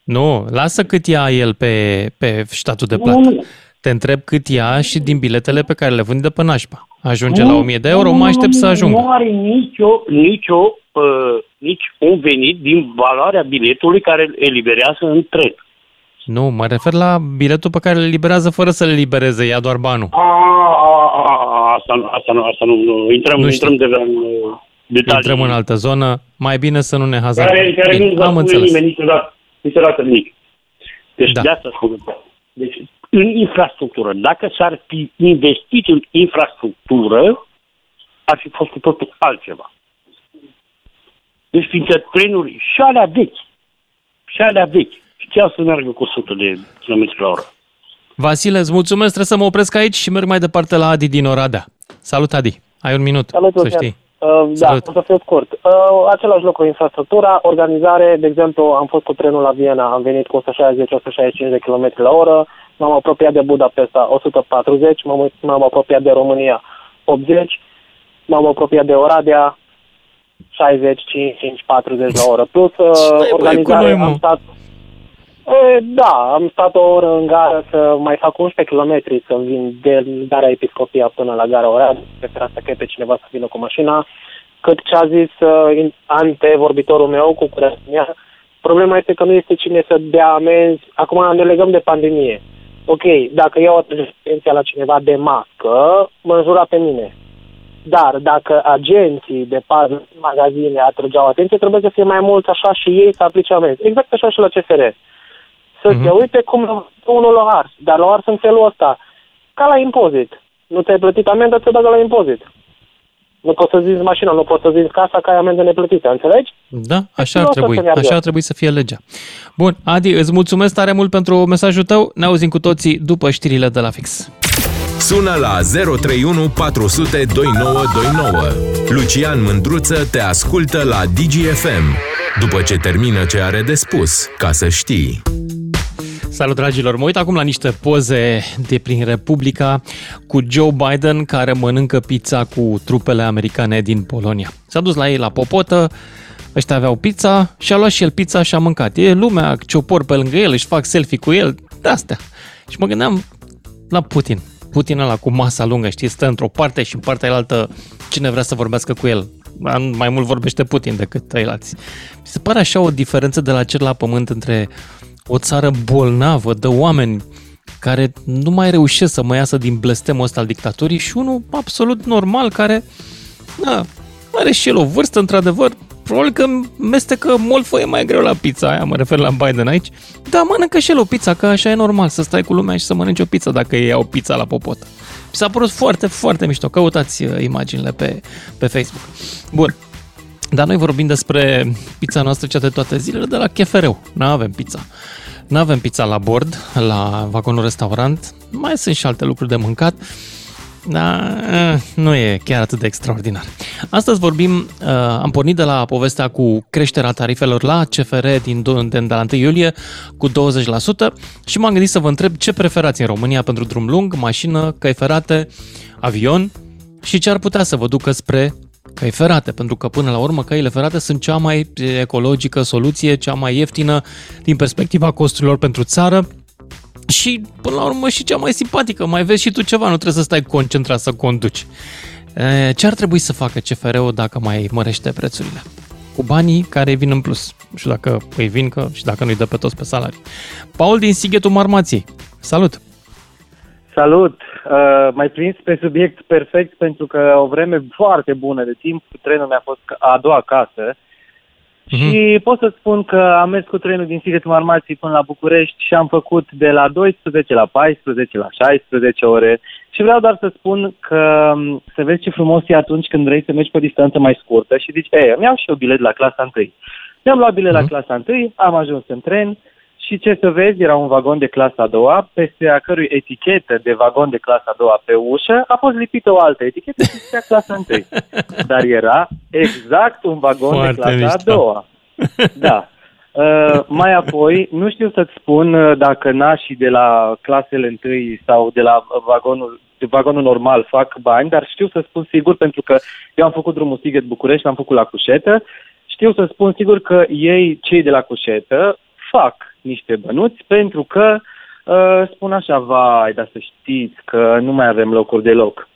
Nu, lasă cât ia el pe, pe statul de plată. Nu, Te întreb cât ia și din biletele pe care le vând de pe nașpa. Ajunge nu, la 1000 de euro, nu, mă aștept să ajungă. Nu are nicio, nicio, uh, nici un venit din valoarea biletului care îl eliberează în tren. Nu, mă refer la biletul pe care le liberează fără să le libereze, ia doar banul. A, a, a, asta, asta, nu, asta nu, nu. Intrăm, nu intrăm de în detalii. Intrăm în altă zonă, mai bine să nu ne hazardăm. Care, care nu am înțeles. nimeni niciodată niciodată nimic. Deci da. de asta spun. Deci în infrastructură, dacă s-ar fi investit în infrastructură, ar fi fost cu totul altceva. Deci fiindcă trenuri și alea vechi, și alea vechi, știau să meargă cu 100 de km la oră. Vasile, îți mulțumesc, trebuie să mă opresc aici și merg mai departe la Adi din Oradea. Salut, Adi. Ai un minut, Salut, să știi. Uh, da, o să fiu scurt. Uh, același lucru, infrastructura, organizare, de exemplu, am fost cu trenul la Viena, am venit cu 160-165 de km la oră, m-am apropiat de Budapesta 140, m-am, m-am apropiat de România 80, m-am apropiat de Oradea 60, 55, 40 la oră. Plus uh, organizare, noi, am stat E, da, am stat o oră în gara să mai fac 11 km să vin de gara Episcopia până la gara Oradea, prefera să pe cineva să vină cu mașina, cât ce a zis uh, antevorbitorul meu cu curățenia, problema este că nu este cine să dea amenzi, acum ne legăm de pandemie. Ok, dacă iau atenția la cineva de mască, mă înjura pe mine. Dar dacă agenții de pază magazine atrăgeau atenție, trebuie să fie mai mulți așa și ei să aplice amenzi. Exact așa și la CFR să uh-huh. se uite cum unul l-a ars, dar l-a ars în felul ăsta. Ca la impozit. Nu ți-ai plătit amendă, ți-o dată la impozit. Nu poți să zici mașina, nu poți să zici casa că ai amendă neplătită, înțelegi? Da, așa ar trebui. Așa ar trebui să fie legea. Bun, Adi, îți mulțumesc tare mult pentru mesajul tău. Ne auzim cu toții după știrile de la fix. Sună la 031 400 2929. Lucian Mândruță te ascultă la DGFM. După ce termină ce are de spus, ca să știi. Salut, dragilor! Mă uit acum la niște poze de prin Republica cu Joe Biden care mănâncă pizza cu trupele americane din Polonia. S-a dus la ei la popotă, ăștia aveau pizza și a luat și el pizza și a mâncat. E lumea, ciopor pe lângă el, își fac selfie cu el, de-astea. Și mă gândeam la Putin. Putin ăla cu masa lungă, știi, stă într-o parte și în partea altă cine vrea să vorbească cu el. Mai mult vorbește Putin decât ceilalți. Mi se pare așa o diferență de la cer la pământ între o țară bolnavă de oameni care nu mai reușesc să mă iasă din blestemul ăsta al dictaturii și unul absolut normal care na, are și el o vârstă, într-adevăr, probabil că mestecă molfă mai greu la pizza aia, mă refer la Biden aici, dar mănâncă și el o pizza, că așa e normal, să stai cu lumea și să mănânci o pizza dacă ei au pizza la popot. Mi s-a părut foarte, foarte mișto. Căutați uh, imaginile pe, pe Facebook. Bun. Dar noi vorbim despre pizza noastră cea de toate zilele de la Chefereu. Nu avem pizza. Nu avem pizza la bord, la vagonul restaurant. Mai sunt și alte lucruri de mâncat. Da, nu e chiar atât de extraordinar. Astăzi vorbim, uh, am pornit de la povestea cu creșterea tarifelor la CFR din, de, de la 1 iulie cu 20% și m-am gândit să vă întreb ce preferați în România pentru drum lung, mașină, căi ferate, avion și ce ar putea să vă ducă spre căi ferate, pentru că până la urmă căile ferate sunt cea mai ecologică soluție, cea mai ieftină din perspectiva costurilor pentru țară și până la urmă și cea mai simpatică. Mai vezi și tu ceva, nu trebuie să stai concentrat să conduci. Ce ar trebui să facă CFR-ul dacă mai mărește prețurile? Cu banii care vin în plus. Nu știu dacă îi vin că, și dacă nu-i dă pe toți pe salarii. Paul din Sighetul Marmației. Salut! Salut! Uh, mai prins pe subiect perfect pentru că o vreme foarte bună de timp trenul mi-a fost a doua casă Uh-huh. Și pot să spun că am mers cu trenul din Sighetul Marmației până la București și am făcut de la 12 la 14, la 16 ore. Și vreau doar să spun că să vezi ce frumos e atunci când vrei să mergi pe o distanță mai scurtă și zici, ei, îmi iau și eu bilet la clasa 1. Mi-am luat bilet uh-huh. la mhm. clasa 1, am ajuns în tren, și ce să vezi, era un vagon de clasa a doua, peste a cărui etichetă de vagon de clasa a doua pe ușă a fost lipită o altă etichetă și zicea clasa întâi. <laughs> Dar era exact un vagon Foarte de clasa mișto. a doua. <laughs> Da. Uh, mai apoi, nu știu să-ți spun uh, dacă nașii de la clasele întâi sau de la vagonul, de vagonul normal fac bani, dar știu să spun sigur pentru că eu am făcut drumul Sighet București, l-am făcut la Cușetă, știu să spun sigur că ei, cei de la Cușetă, fac niște bănuți pentru că uh, spun așa, vai, dar să știți că nu mai avem locuri deloc.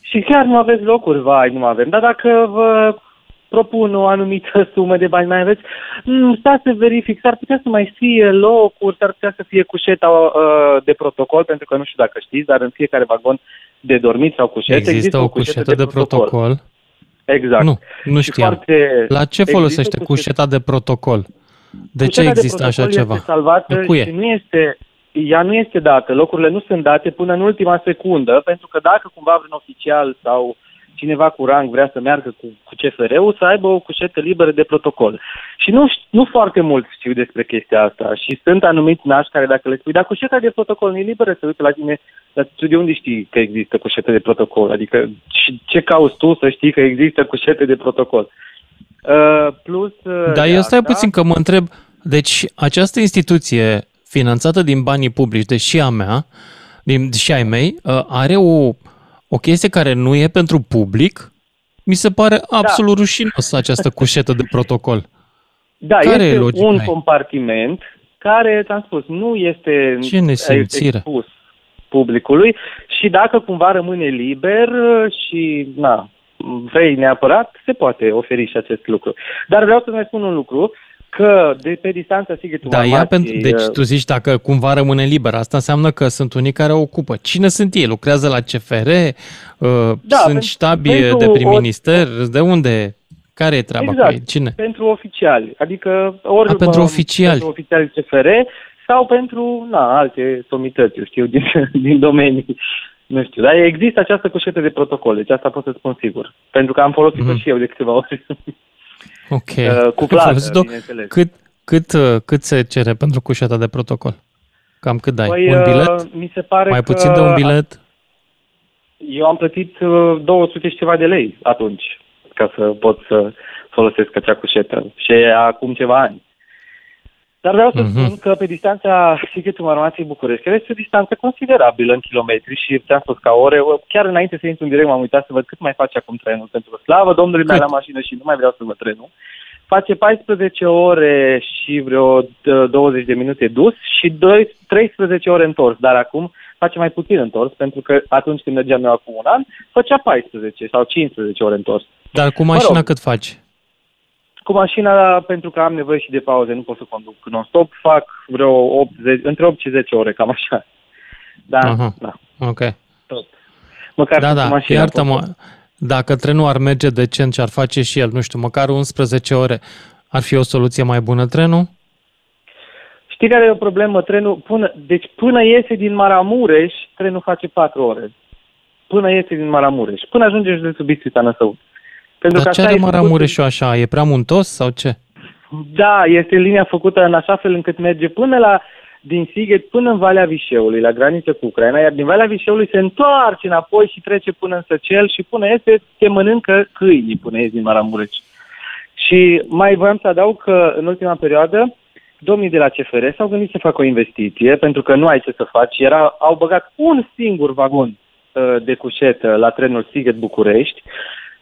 Și chiar nu aveți locuri, vai, nu avem. Dar dacă vă propun o anumită <laughs> sumă de bani mai aveți, mm, stați să verific, s-ar putea să mai fie locuri, s-ar putea să fie cușeta uh, de protocol, pentru că nu știu dacă știți, dar în fiecare vagon de dormit sau cușetă există, există o cușetă, cușetă de, de protocol. protocol. Exact. Nu, nu știam. Foarte... La ce folosește cușeta de protocol? De ce există de așa ceva? Este salvată Cuie? și nu este, ea nu este dată, locurile nu sunt date până în ultima secundă, pentru că dacă cumva vreun oficial sau cineva cu rang vrea să meargă cu, cu CFR-ul, să aibă o cușetă liberă de protocol. Și nu, nu foarte mult știu despre chestia asta și sunt anumiți nași care dacă le spui, dar cușeta de protocol nu e liberă să uite la tine, dar tu de unde știi că există cușetă de protocol? Adică și ce cauți tu să știi că există cușete de protocol? Uh, plus... Uh, Dar eu stai puțin că mă întreb, deci această instituție finanțată din banii publici, deși a mea, din, și ai mei, uh, are o, o chestie care nu e pentru public, mi se pare da. absolut da. rușinos această cușetă de protocol. Da, care este e un compartiment care, ți-am spus, nu este Ce expus publicului și dacă cumva rămâne liber și na, vrei neapărat, se poate oferi și acest lucru. Dar vreau să mai spun un lucru, că de pe distanța Sighetul Da, ea pentru, deci tu zici dacă cumva rămâne liber, asta înseamnă că sunt unii care o ocupă. Cine sunt ei? Lucrează la CFR? Uh, da, sunt ștabi de prim-minister? O... De unde? Care e treaba exact, cu ei? Cine? pentru oficiali. Adică ori A, pentru oficiali. Pentru oficiali CFR sau pentru na, alte somități, eu știu, <laughs> din, din domenii nu știu, dar există această cușetă de protocol, deci asta pot să spun sigur. Pentru că am folosit-o mm-hmm. și eu de câteva ori. Ok. <laughs> Uh, cu plată, bineînțeles. Cât, cât, uh, cât se cere pentru cușeta de protocol? Cam cât dai? Păi, un bilet? Uh, mi se pare Mai că puțin de un bilet? Eu am plătit 200 și ceva de lei atunci, ca să pot să folosesc acea cușetă. Și acum ceva ani. Dar vreau să Mhm. spun că pe distanța <laughs> Sighetul Marmației București, care este o distanță considerabilă în kilometri și ți-am spus ca ore, chiar înainte să intru în direct m-am uitat să văd cât mai face acum trenul, pentru că slavă Domnului mea Cât? la mașină și nu mai vreau să văd trenul. Face 14 ore și vreo d- 20 de minute dus și 2, 13 ore întors, dar acum face mai puțin întors, pentru că atunci când mergeam eu acum un an, făcea 14 sau 15 ore întors. Dar cu Mă mașina rog. cât faci? Cu mașina, pentru că am nevoie și de pauze, nu pot să conduc non-stop, fac vreo 8, 10, între 8 și 10 ore, cam așa. Da, Aha. da. Ok. Măcar Da, cu da, mașina iartă-mă. pot. Dacă trenul ar merge decent și ar face și el, nu știu, măcar 11 ore, ar fi o soluție mai bună trenul? Știi care e o problemă? Trenul, până, deci până iese din Maramureș, trenul face 4 ore. Până iese din Maramureș. Până ajunge de sub Bistrița Năsău. Pentru Dar ce așa are e făcut- Maramureșul așa? E prea muntos sau ce? Da, este linia făcută în așa fel încât merge până la din Sighet până în Valea Vișeului, la graniță cu Ucraina, iar din Valea Vișeului se întoarce înapoi și trece până în Săcel și până este, te mănâncă câinii până ies din Maramureș. Și mai voiam să adaug că în ultima perioadă domnii de la CFR s-au gândit să facă o investiție, pentru că nu ai ce să faci. Era, au băgat un singur vagon uh, de cușetă la trenul Sighet-București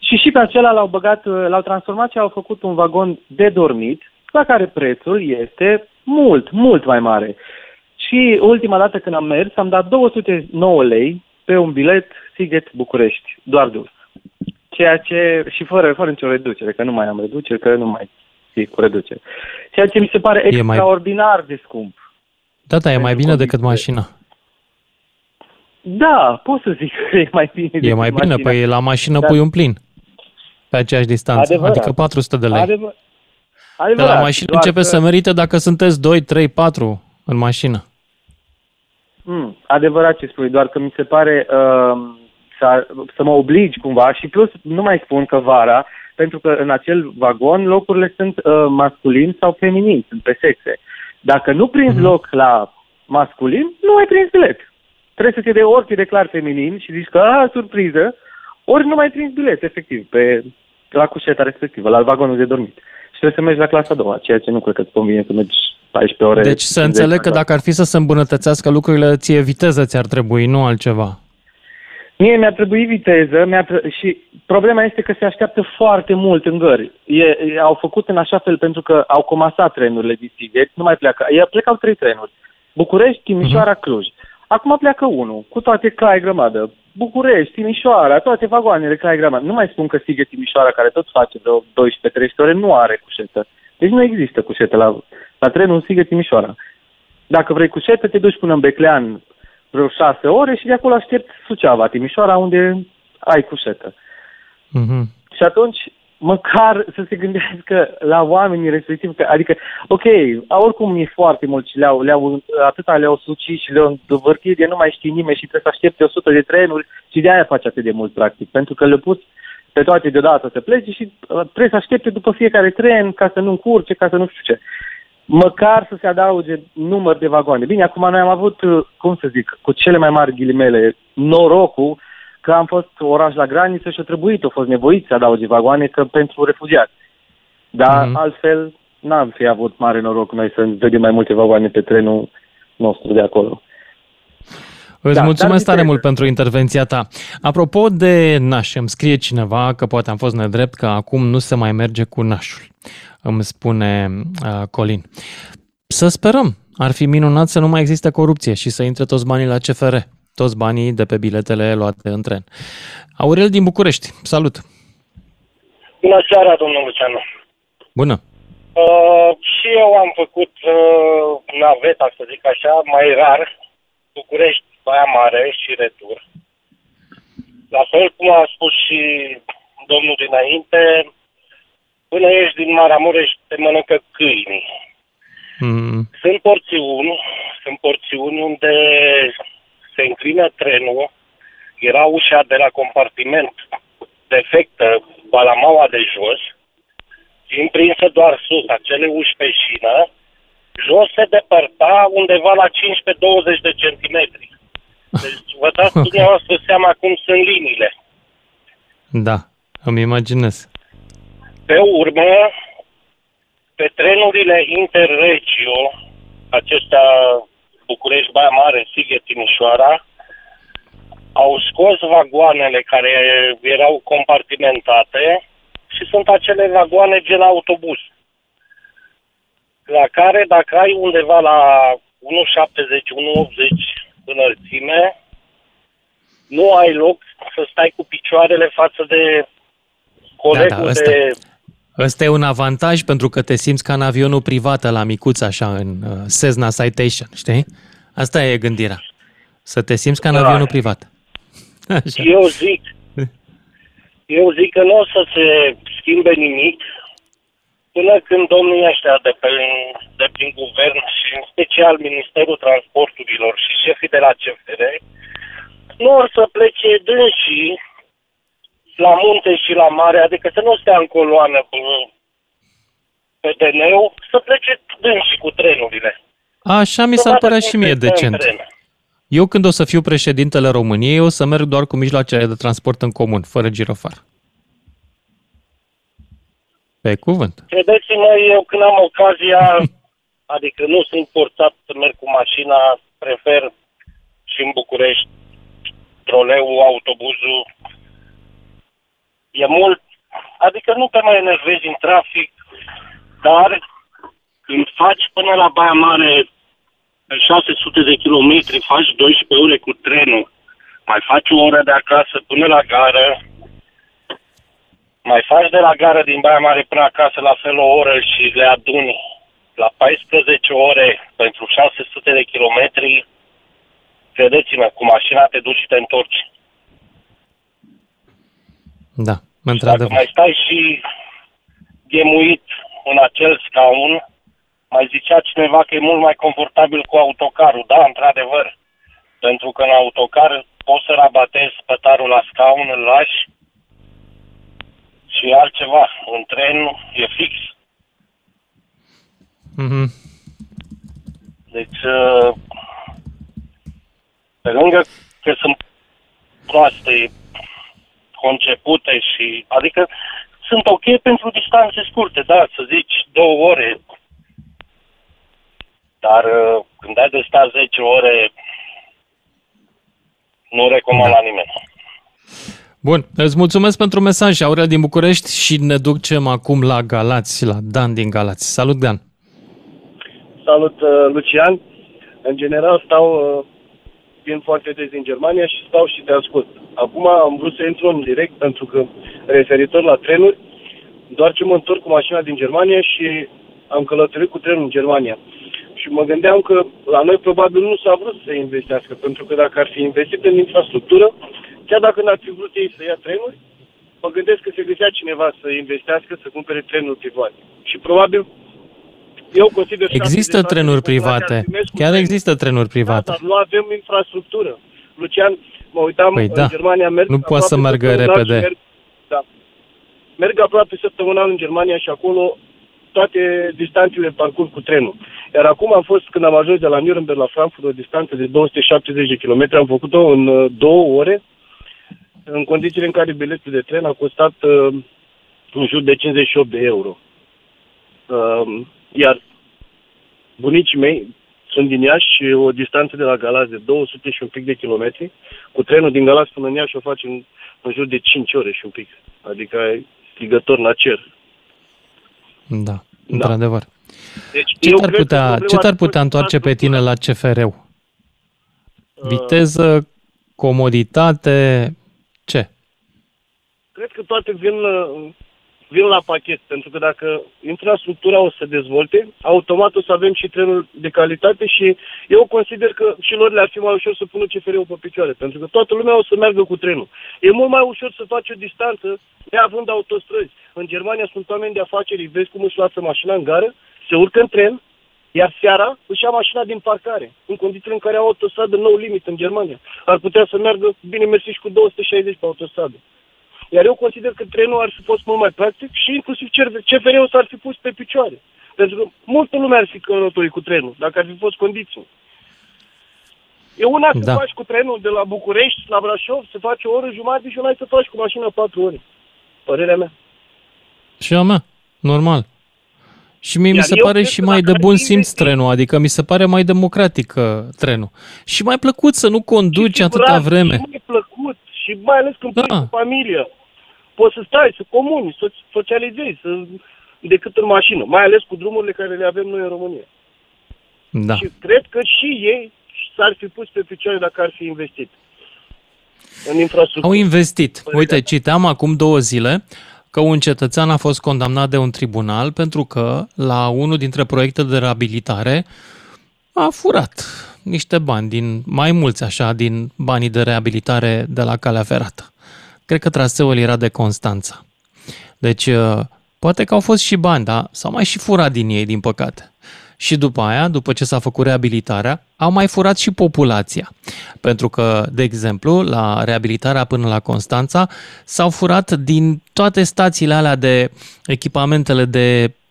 și și pe acela l-au băgat, uh, l-au transformat și au făcut un vagon de dormit, la care prețul este mult, mult mai mare. Și ultima dată când am mers, am dat 209 lei pe un bilet Sighet-București, doar dus. Ceea ce, și fără, fără nicio reducere, că nu mai am reducere, că nu mai fi cu reducere. Ceea ce mi se pare E mai- extraordinar de scump. Da, da, e mai Pentru bine decât condițiile. mașina. Da, pot să zic că e mai bine E decât mai bine, mașina. păi la mașină Dar- pui un plin. Pe aceeași distanță, Adevărat. adică 400 de lei. Adevăr... De Adevărat, la mașină doar începe că- să merite dacă sunteți 2, 3, 4 în mașină. Mm, adevărat ce spui, doar că mi se pare uh, să, să mă obligi cumva și plus nu mai spun că vara, pentru că în acel vagon locurile sunt uh, masculin sau feminin, sunt pe sexe. Dacă nu prinzi Mhm. loc la masculin, nu ai prins bilet. Trebuie să te de ori te declar feminin și zici că, a, surpriză, ori nu mai prins bilet, efectiv, pe, la cușeta respectivă, la vagonul de dormit. Și trebuie să mergi la clasa a doua, ceea ce nu cred că îți convine să mergi 14 ore. Deci să 50 înțeleg că la dacă ar fi să se îmbunătățească lucrurile, ție viteză ți-ar trebui, nu altceva. Mie mi-a trebuit viteză mi-a tre- și problema este că se așteaptă foarte mult în gări. E, e, au făcut în așa fel pentru că au comasat trenurile din Sighet, nu mai pleacă. E, plecau trei trenuri. București, Timișoara, Cluj. Acum pleacă unul, cu toate cai grămadă. București, Timișoara, toate vagoanele cai grămadă. Nu mai spun că Sighet Timișoara, care tot face vreo 12-13 ore, nu are cușetă. Deci nu există cușetă la, la trenul Sighet Timișoara. Dacă vrei cușetă, te duci până în Beclean vreo șase ore și de acolo aștepți Suceava, Timișoara, unde ai cușetă. Mhm. Și atunci, măcar să se gândească la oamenii respectiv, că, adică, ok, oricum e foarte mult și le-au, le-au, atâta le-au sucit și le-au învârtit de nu mai știe nimeni și trebuie să aștepte 100 de trenuri și de aia face atât de mult, practic, pentru că le pus pe toate deodată să plece și uh, trebuie să aștepte după fiecare tren ca să nu încurce, ca să nu știu ce. Măcar să se adauge număr de vagoane. Bine, acum noi am avut, uh, cum să zic, cu cele mai mari ghilimele, norocul că am fost oraș la graniță și a trebuit, a fost nevoit să adauge vagoane că pentru refugiați. Dar Mhm. altfel n-am fi avut mare noroc noi să vedem mai multe vagoane pe trenul nostru de acolo. Îți Da, mulțumesc dar tare viteză. mult pentru intervenția ta. Apropo de naș, îmi scrie cineva că poate am fost nedrept că acum nu se mai merge cu nașul, îmi spune uh, Colin. Să sperăm. Ar fi minunat să nu mai existe corupție și să intre toți banii la CFR, toți banii de pe biletele luate în tren. Aurel din București, salut! Bună seara, domnul Lucianu. Bună! Uh, și eu am făcut uh, naveta, să zic așa, mai rar, București, Baia Mare și retur. La fel cum a spus și domnul dinainte, până ieși din Maramureș te mănâncă câinii. Mm, Sunt porțiuni, sunt porțiuni unde se înclină trenul, era ușa de la compartiment defectă, balamaua de jos, fiind prinsă doar sus, acele uși pe șină, jos se depărta undeva la 15-20 de centimetri. Deci vă dați Ok. dumneavoastră seama cum sunt liniile. da, îmi imaginez. Pe urmă, pe trenurile interregio, acestea București, Baia Mare, Sighet, Timișoara, au scos vagoanele care erau compartimentate și sunt acele vagoane gen autobuz, la care dacă ai undeva la 1,70-1,80 înălțime, nu ai loc să stai cu picioarele față de colegul Da, da, ăsta. de... Ăsta e un avantaj pentru că te simți ca în avionul privat la micuț, așa, în uh, Cessna Citation, știi? Asta e gândirea. Să te simți ca în Da. avionul privat. <laughs> Așa. Eu zic, eu zic că nu o să se schimbe nimic până când domnii ăștia de, pe, de prin guvern și în special Ministerul Transporturilor și șefii de la CFR nu or să plece dânsii la munte și la mare, adică să nu stea în coloană pe, pe DN-ul, să plece dânsii cu trenurile. Așa mi Să s-ar vadă părea cum și mie se dă în decent. tren. Eu când o să fiu președintele României, o să merg doar cu mijloacele de transport în comun, fără girofar. Pe cuvânt. Credeți-mă, eu când am ocazia, <laughs> adică nu sunt forțat să merg cu mașina, prefer și în București troleul, autobuzul. E mult, adică nu te mai enervezi în trafic, dar când faci până la Baia Mare pe 600 de kilometri, faci 12 ore cu trenul, mai faci o oră de acasă până la gară, mai faci de la gară din Baia Mare până acasă la fel o oră și le aduni la 14 ore pentru 600 de kilometri, credeți-mă, cu mașina te duci și te întorci. Da, Dacă într-adevăr. mai stai și ghemuit în acel scaun, mai zicea cineva că e mult mai confortabil cu autocarul. Da, într-adevăr. Pentru că în autocar poți să rabatezi pătarul la scaun, îl lași și altceva. În tren e fix. Mhm. Deci, uh, pe lângă că sunt proaste concepute și, adică, sunt ok pentru distanțe scurte, da, să zici două ore, dar uh, când ai de stat 10 ore, nu recomand Da. la nimeni. Bun, îți mulțumesc pentru mesaj, Aurel din București și ne ducem acum la Galați, la Dan din Galați. Salut, Dan! Salut, uh, Lucian. În general stau, uh, vin foarte des din Germania și stau și te ascult. Acum am vrut să intru în direct pentru că referitor la trenuri, doar ce mă întorc cu mașina din Germania și am călătorit cu trenul în Germania. Și mă gândeam că la noi probabil nu s-a vrut să investească, pentru că dacă ar fi investit în infrastructură, chiar dacă n-ar fi vrut ei să ia trenuri, mă gândesc că se găsea cineva să investească, să cumpere trenuri private. Și probabil eu consider șapte Există de șase trenuri din populație private. ar fi mers cu Chiar trenul. există trenuri private. Da, dar nu avem infrastructură. Lucian, mă uitam Păi în da. Germania, merg Nu poate să aproape meargă săptămânal și repede. Merg, da. Merg aproape săptămânal în Germania și acolo toate distanțele parcurg cu trenul. Iar acum am fost, când am ajuns de la Nuremberg la Frankfurt, o distanță de 270 de km, am făcut-o în uh, două ore, în condițiile în care biletul de tren a costat uh, în jur de 58 de euro. Uh, iar bunicii mei sunt din Iași și o distanță de la Galați de 200 și un pic de kilometri. Cu trenul din Galați până în Iași o faci în, în jur de 5 ore și un pic. Adică e strigător la cer. Da, într-adevăr. Deci, Ce eu te-ar cred că putea, problema ce te-ar ar fi putea întoarce pe tine la CFR-ul? Uh, Viteză, comoditate, ce? Cred că toate vin, uh, vin la pachet, pentru că dacă infrastructura o să se dezvolte, automat o să avem și trenuri de calitate și eu consider că și lor le-ar fi mai ușor să pună CFR-ul pe picioare, pentru că toată lumea o să meargă cu trenul. E mult mai ușor să faci o distanță neavând autostrăzi. În Germania sunt oameni de afaceri, vezi cum își lasă mașina în gară, se urcă în tren, iar seara își ia mașina din parcare, în condițiile în care au autostradă nou limit în Germania. Ar putea să meargă bine mersi și cu 260 pe autostradă. Iar eu consider că trenul ar fi fost mult mai practic și inclusiv CFR-ul s-ar fi pus pe picioare. Pentru că multă lume ar fi călătorit cu trenul, dacă ar fi fost condiții. E una să Da. faci cu trenul de la București la Brașov, să faci o oră jumătate și una să faci cu mașina patru ore. Părerea mea. Și a mea, normal. Și mie mi Iar se eu pare cred și că mai dacă de ar bun fi simț investit- trenul, adică mi se pare mai democratic uh, trenul. Și mai plăcut să nu conduci atâta Siguranță, vreme. Și mai plăcut și mai ales când Da. pleci cu familia. Poți să stai, să comuni, să socializezi, să... decât în mașină. Mai ales cu drumurile care le avem noi în România. Da. Și cred că și ei s-ar fi pus pe picioare dacă ar fi investit în infrastructură. Au investit. Părerea Uite, mea. citeam acum două zile că un cetățean a fost condamnat de un tribunal pentru că la unul dintre proiecte de reabilitare a furat niște bani din mai mulți așa din banii de reabilitare de la calea ferată. Cred că traseul era de Constanța. Deci, uh, poate că au fost și bani, dar s-au mai și furat din ei, din păcate. Și după aia, după ce s-a făcut reabilitarea, au mai furat și populația. Pentru că, de exemplu, la reabilitarea până la Constanța, s-au furat din toate stațiile alea de echipamentele de mm,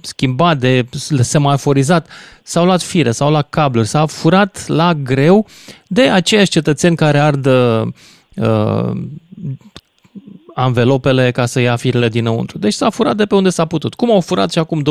schimbat, de semaforizat, s-au luat fire, s-au luat cabluri, s-au furat la greu de aceiași cetățeni care ard uh, anvelopele ca să ia firele dinăuntru. Deci s-a furat de pe unde s-a putut. Cum au furat și acum 20-30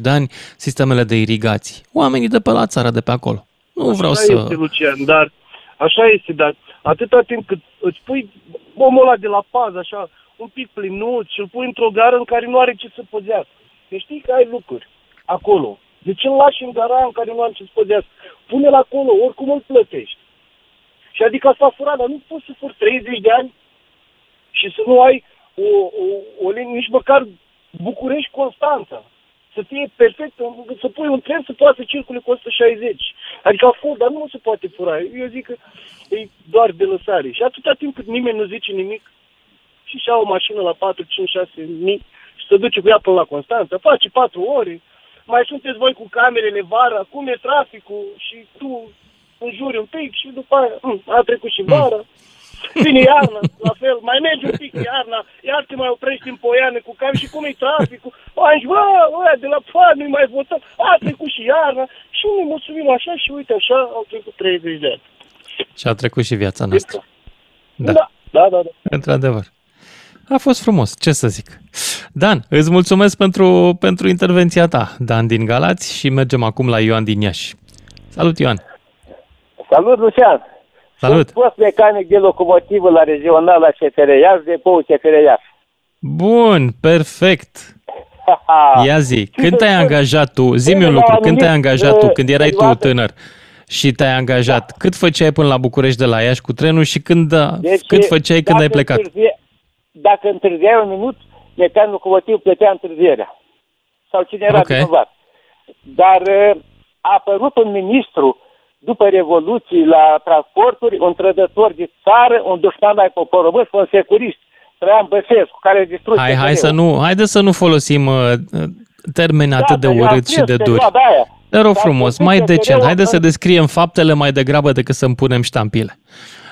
de ani sistemele de irigații? Oamenii de pe la țară, de pe acolo. Nu vreau așa să... este, Lucian, dar așa este, dar atâta timp cât îți pui omul ăla de la pază, așa, un pic plinuț și îl pui într-o gară în care nu are ce să păzească. Deci știi că ai lucruri acolo. De ce îl lași în gara în care nu are ce să păzească? Pune-l acolo, oricum îl plătești. Și adică s-a furat, dar nu poți să furi 30 de ani și să nu ai o, o, o linie, nici măcar București-Constanța. Să fie perfect, să pui un tren să poată să circule cu 160. Adică a fost, dar nu se poate fura. Eu zic că e doar de lăsare. Și atâta timp cât nimeni nu zice nimic și și-a o mașină la 4, 5, 6 mii și se duce cu ea până la Constanța, face 4 ore, mai sunteți voi cu camerele vara, cum e traficul și tu înjuri un pic și după aia hm, a trecut și vara. Vine iarna, la fel, mai mergi un pic iarna, iar te mai oprești în poiane cu cam și cum e traficul. Aici, bă, ăia de la fan, nu mai votăm, a trecut și iarna și ne mulțumim așa și uite așa, au trecut 30 de ani. Și a trecut și viața noastră. Da, Da, da, da. da. într-adevăr. A fost frumos, ce să zic. Dan, îți mulțumesc pentru, pentru intervenția ta, Dan din Galați, și mergem acum la Ioan din Iași. Salut, Ioan! Salut, Lucian! Salut! Sunt fost mecanic de locomotivă la regional la CFR Iași, de pou CFR Iași. Bun, perfect! <laughs> Ia zi, când te-ai angajat tu, zi-mi un La lucru, când anumit, te-ai angajat tu, uh, când erai tu perioadă- tânăr și te-ai angajat, cât făceai până la București de la Iași cu trenul și când, Deci, cât făceai când dacă ai plecat? Întârzie, dacă întârziai un minut, mecanicul locomotiv plătea întârzierea. Sau cine era Ok. vinovat. Dar uh, a apărut un ministru după Revoluții la transporturi, un trădător de țară, un dușman ai poporului român, un securist, Traian Băsescu, care a distrus Hai, hai CFR-ul. să nu, haide să nu folosim uh, termeni atât de Da, eu am urât și prins de duri. perioada aia. Te rog Dar frumos, cu mai CFR-ul decent. Haide în- să descriem faptele mai degrabă decât să punem ștampile.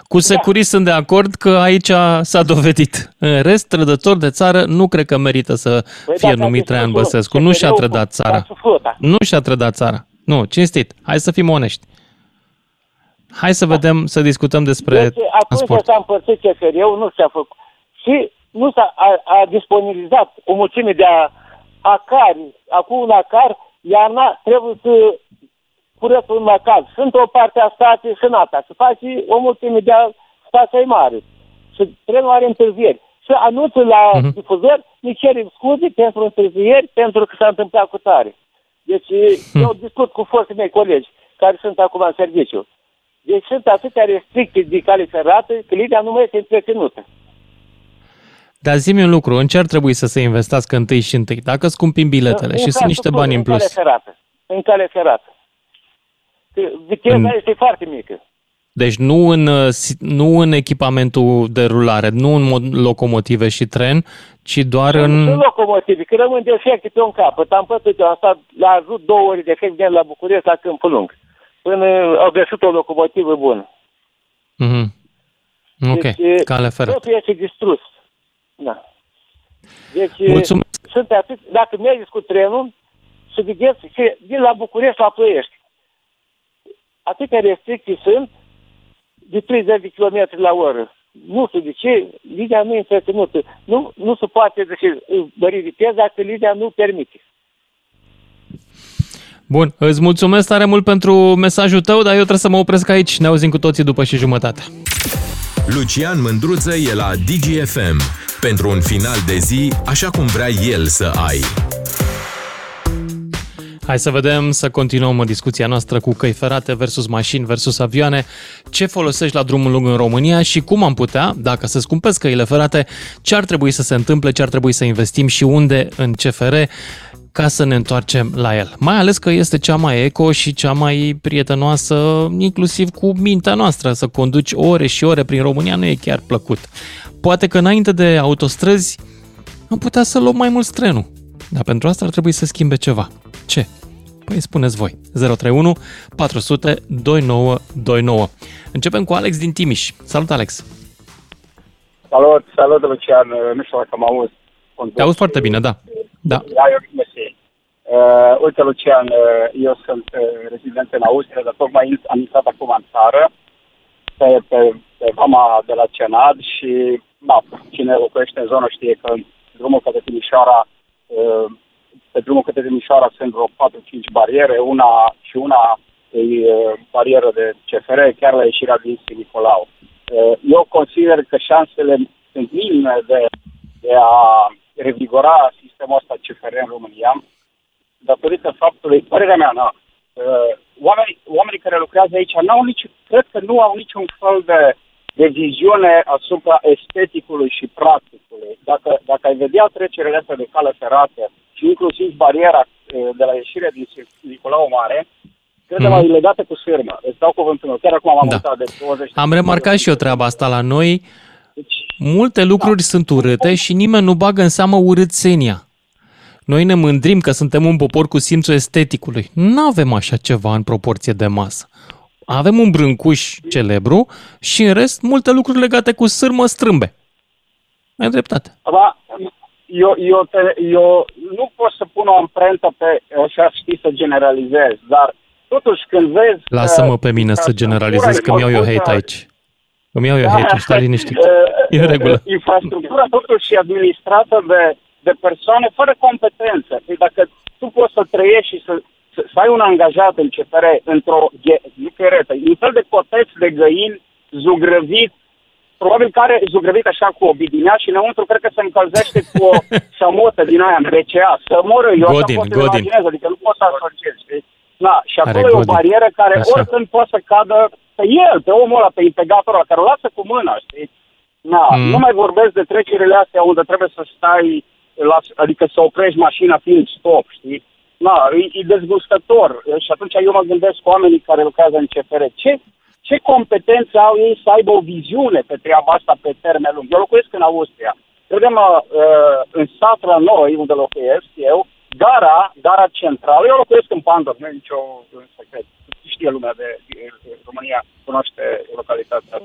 Cu securist sunt de acord că aici s-a dovedit. În rest, trădător de țară nu cred că merită să Păi fie dacă a numit Traian distrus Băsescu. Nu și-a CFR-ul trădat cu țara. Taxul Flota. Nu și-a trădat țara. Nu, cinstit. Hai să fim onești. Hai să vedem, să discutăm despre Deci, atunci transport. s-a împărțit CFR-ul, nu s-a făcut. Și nu s-a a, a disponibilizat o mulțime de a, acari. Acum un acar, iarna, trebuie să curăț un macar. Sunt o parte a stației și în alta. Să faci o mulțime de a stației mare. Și trenul are întârzieri. Și anunță la Mhm. uh-huh. difuzor, ne cerem scuze pentru întârzieri, pentru că s-a întâmplat cu tare. Deci Hmm. eu discut cu foștii mei colegi care sunt acum în serviciu. Deci sunt atâtea restricții de cale ferată că linia nu mai este întreținută. Dar zi un lucru, în ce ar trebui să se investească întâi și întâi? Dacă scumpim biletele și sunt niște bani în plus. În cale ferată. În cale ferată. Că Viteza În- este foarte mică. Deci nu în, uh, si- nu în echipamentul de rulare, nu în mod- locomotive și tren, ci doar În în... locomotive, că rămân defecte pe un capăt. Am pătut eu, am stat la ajut două ori de de la București la Câmpul Lung. Până au găsit o locomotivă bună. Mhm. Ok, Deci, cale ferată. Totul este distrus. Da. Deci, Mulțumesc. sunt atât, dacă mergeți cu trenul, să vedeți că din la București la Ploiești, atâtea restricții sunt de 30 de km la oră. Nu știu de ce, linia nu e întreținută. Nu, nu se poate zice, mări viteza dacă linia nu permite. Bun, îți mulțumesc tare mult pentru mesajul tău, dar eu trebuie să mă opresc aici. Ne auzim cu toții după și jumătate. Lucian Mândruță e la DGFM pentru un final de zi așa cum vrea el să ai. Hai să vedem, să continuăm discuția noastră cu căi ferate versus mașini versus avioane. Ce folosești la drumul lung în România și cum am putea, dacă să scumpesc căile ferate, ce ar trebui să se întâmple, ce ar trebui să investim și unde în CFR ca să ne întoarcem la el. Mai ales că este cea mai eco și cea mai prietenoasă, inclusiv cu mintea noastră. Să conduci ore și ore prin România nu e chiar plăcut. Poate că înainte de autostrăzi am putea să luăm mai mult trenul. Dar pentru asta ar trebui să schimbe ceva. Ce? Păi spuneți voi. 031 400 2929. Începem cu Alex din Timiș. Salut, Alex! Salut, salut, Lucian. Nu știu dacă mă auzi. Te auzi foarte bine, da. Da. Da, eu mersi. Uh, uite, Lucian, uh, eu sunt uh, rezident în Austria, dar tocmai am intrat acum în țară, pe, pe, pe vama de la Cenad și, da, cine locuiește în zonă știe că drumul către Timișoara, uh, pe drumul către Timișoara sunt vreo 4-5 bariere, una și una e uh, barieră de CFR, chiar la ieșirea din Nicolau. Uh, eu consider că șansele sunt minime de, de a revigora sistemul ăsta CFR în România, datorită faptului, părerea mea, na, uh, oamenii, oamenii care lucrează aici n-au nici, cred că nu au niciun fel de, de viziune asupra esteticului și practicului. Dacă, dacă ai vedea trecerile astea de cale ferată și inclusiv bariera uh, de la ieșire din Nicolau Mare, cred că mm-hmm. legată cu sârmă. Îți dau cuvântul meu. Chiar acum am da. mutat de 20 Am remarcat și eu treaba asta la noi. Multe lucruri da. sunt urâte și nimeni nu bagă în seamă urâțenia. Noi ne mândrim că suntem un popor cu simțul esteticului. Nu avem așa ceva în proporție de masă. Avem un brâncuș celebru și în rest multe lucruri legate cu sârmă strâmbe. Ai dreptate. Ba, eu, eu, te, eu nu pot să pun o amprentă pe așa știi să generalizez, dar totuși când vezi... Lasă-mă pe mine să generalizez, că mi-au eu hate aici. Îmi iau eu hate stai liniștit. <laughs> E în regulă. <laughs> Infrastructura totuși e administrată de, de persoane fără competență. Păi dacă tu poți să trăiești și să, să, să ai un angajat în CFR într-o, nu cheretă, un fel de coteț de găini zugrăvit, probabil care zugrăvit așa cu o bidinea și înăuntru cred că se încălzește cu o <laughs> șamotă din aia în BCA. Să moră, eu Godin, asta pot să imaginez, adică nu pot să asociez. Da, și acolo e o barieră care Așa. oricând poate să cadă pe el, pe omul ăla, pe integratorul care o lasă cu mâna, știi? Na, mm. Nu mai vorbesc de trecerile astea unde trebuie să stai, la, adică să oprești mașina fiind stop, știi? Na, e, e dezgustător. Și atunci eu mă gândesc cu oamenii care lucrează în CFR. Ce, ce competențe au ei să aibă o viziune pe treaba asta pe termen lung? Eu locuiesc în Austria. Credem, uh, în sat la noi, unde locuiesc eu, gara, gara centrală, eu locuiesc în Pandor, nu e nicio secret. Știe lumea de, de, de România, cunoaște localitatea,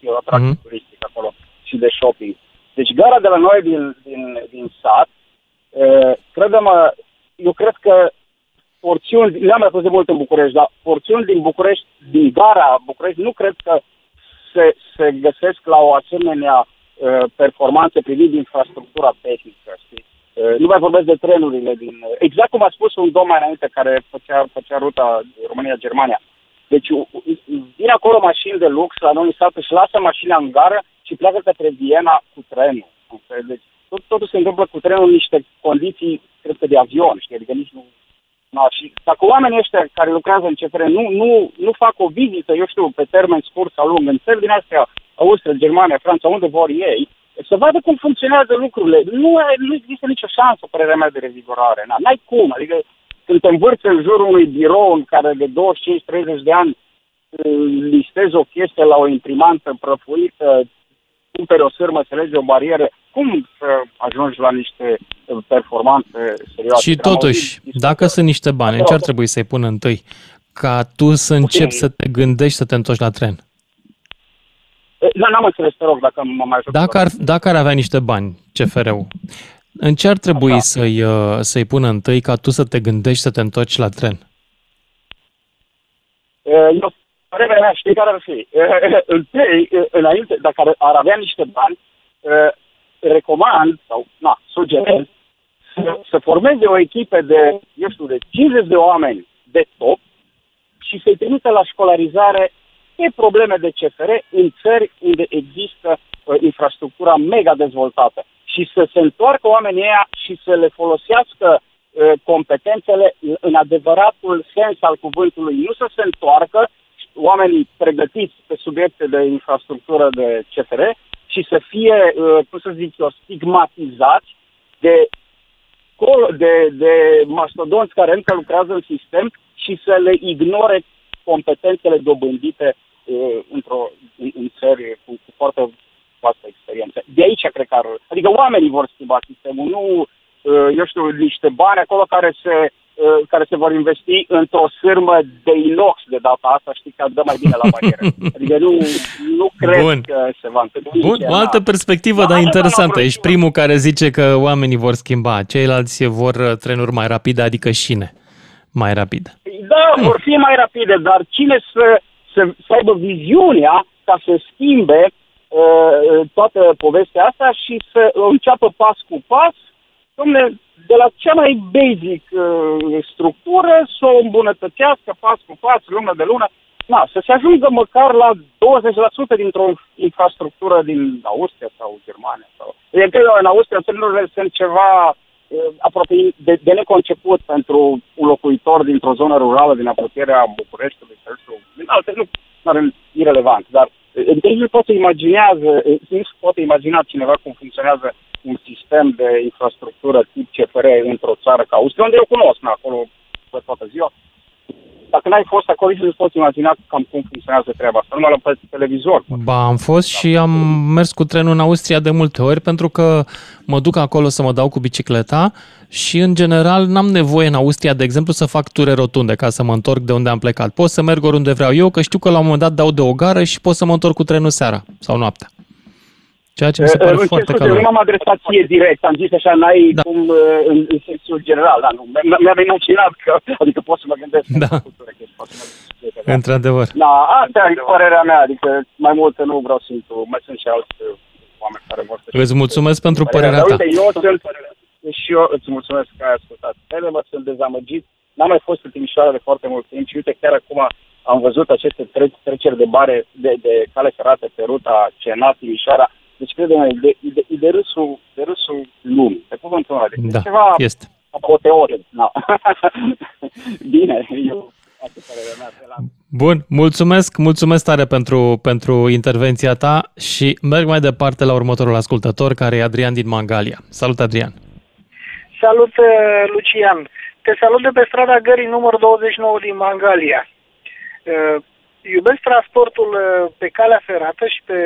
e o atracție mm-hmm. turistică acolo și de shopping. Deci gara de la noi din, din, din sat, e, credem, eu cred că porțiuni, le-am mai fost de mult în București, dar porțiuni din București, din gara București, nu cred că se, se găsesc la o asemenea uh, performanță privind infrastructura tehnică, știi? Uh, nu mai vorbesc de trenurile din... Exact cum a spus un domn mai înainte care făcea, făcea ruta România-Germania. Deci vine acolo mașini de lux la noi sat, și lasă mașina în gară și pleacă către Viena cu trenul. Deci tot, totul se întâmplă cu trenul în niște condiții, cred că de avion, știi? Adică nici nu... Na, și dacă oamenii ăștia care lucrează în CFR nu, nu, nu fac o vizită, eu știu, pe termen scurt sau lung, în țări din astea, Austria, Germania, Franța, unde vor ei, să vadă cum funcționează lucrurile. Nu, nu există nicio șansă, părerea mea, de revigorare. N-ai cum. Adică când te învârți în jurul unui birou în care de 25-30 de ani listezi o chestie la o imprimantă prăfuită, cumperi o sârmă, să lege o barieră, cum să ajungi la niște performanțe serioase? Și totuși, dacă sunt niște bani, în ce ar trebui să-i pun întâi? Ca tu să începi să te gândești să te întorci la tren. Nu, n-am înțeles, te rog, dacă mă mai dacă ar, dacă ar avea niște bani, CFR-ul, în ce ar trebui Așa. să-i, uh, să-i pună întâi ca tu să te gândești să te întorci la tren? Eu, părerea mea, știi care ar fi? <laughs> Întâi, înainte, dacă ar, ar avea niște bani, recomand, sau, na, sugerez, să, să formeze o echipă de, eu știu, de 50 de oameni de top și să-i trimită la școlarizare pe probleme de CFR în țări unde există uh, infrastructura mega dezvoltată și să se întoarcă oamenii ăia și să le folosească uh, competențele în adevăratul sens al cuvântului, nu să se întoarcă oamenii pregătiți pe subiecte de infrastructură de CFR și să fie, uh, cum să zic eu, stigmatizați de, de, de mastodonți care încă lucrează în sistem și să le ignore competențele dobândite uh, într-o, în, în țări cu, cu foarte vastă experiență. De aici cred că ar... Adică oamenii vor schimba sistemul, nu, uh, eu știu, niște bani acolo care se uh, care se vor investi într-o sârmă de inox de data asta, știi, că dă mai bine la barieră. <laughs> Adică nu, nu cred Bun. că se va întâmpla. Bun, o altă perspectivă, dar interesantă. Ești primul care zice că oamenii vor schimba, ceilalți vor uh, trenuri mai rapide, adică șine mai rapide. Da, vor fi mai rapide, dar cine să, să, să aibă viziunea ca să schimbe Uh, toată povestea asta și să înceapă pas cu pas, domne, de la cea mai basic uh, structură să o îmbunătățească pas cu pas, lună de lună, na, să se ajungă măcar la 20% dintr-o infrastructură din Austria sau Germania. Sau... Adică în Austria țările sunt ceva uh, aproape de, de neconceput pentru un locuitor dintr-o zonă rurală din apropierea Bucureștiului sau din alte, nu, nu irrelevant, dar deci nu poate imaginează, nu se poate imagina cineva cum funcționează un sistem de infrastructură tip CFR într-o țară ca Austria, unde eu cunosc, acolo văd toată ziua. Dacă n-ai fost acolo, nici nu poți imagina cam cum funcționează treaba asta, numai la televizor. Ba, am fost și am mers cu trenul în Austria de multe ori, pentru că mă duc acolo să mă dau cu bicicleta și, în general, n-am nevoie în Austria, de exemplu, să fac ture rotunde ca să mă întorc de unde am plecat. Pot să merg oriunde vreau eu, că știu că la un moment dat dau de o gară și pot să mă întorc cu trenul seara sau noaptea. Ceea ce mi se pare uh, foarte calor. Nu m-am adresat ție direct, am zis așa, n-ai da. cum uh, în, în sensul general, da, nu. Mi-am imaginat că, adică pot să mă gândesc da. Într-adevăr. Da, asta e părerea mea, adică mai mult nu vreau să intru, mai sunt și alți uh, oameni care vor să... Îți mulțumesc pentru părerea ta. Uite, eu sunt, și eu îți mulțumesc că ai ascultat. Ele mă sunt dezamăgit, n-am mai fost în Timișoara de foarte mult timp și uite, chiar acum am văzut aceste treceri de bare de, de cale ferată pe ruta Cenat-Timișoara, deci, crede-mă, de, de, de, râsul, de râsul lumii, pe cuvântul ăla. Deci, da, ceva este. apoteoric. No. <laughs> Bine, eu... Bun, mulțumesc, mulțumesc tare pentru, pentru intervenția ta și merg mai departe la următorul ascultător, care e Adrian din Mangalia. Salut, Adrian! Salut, uh, Lucian! Te salut de pe strada Gării numărul 29 din Mangalia. Uh, iubesc transportul uh, pe calea ferată și pe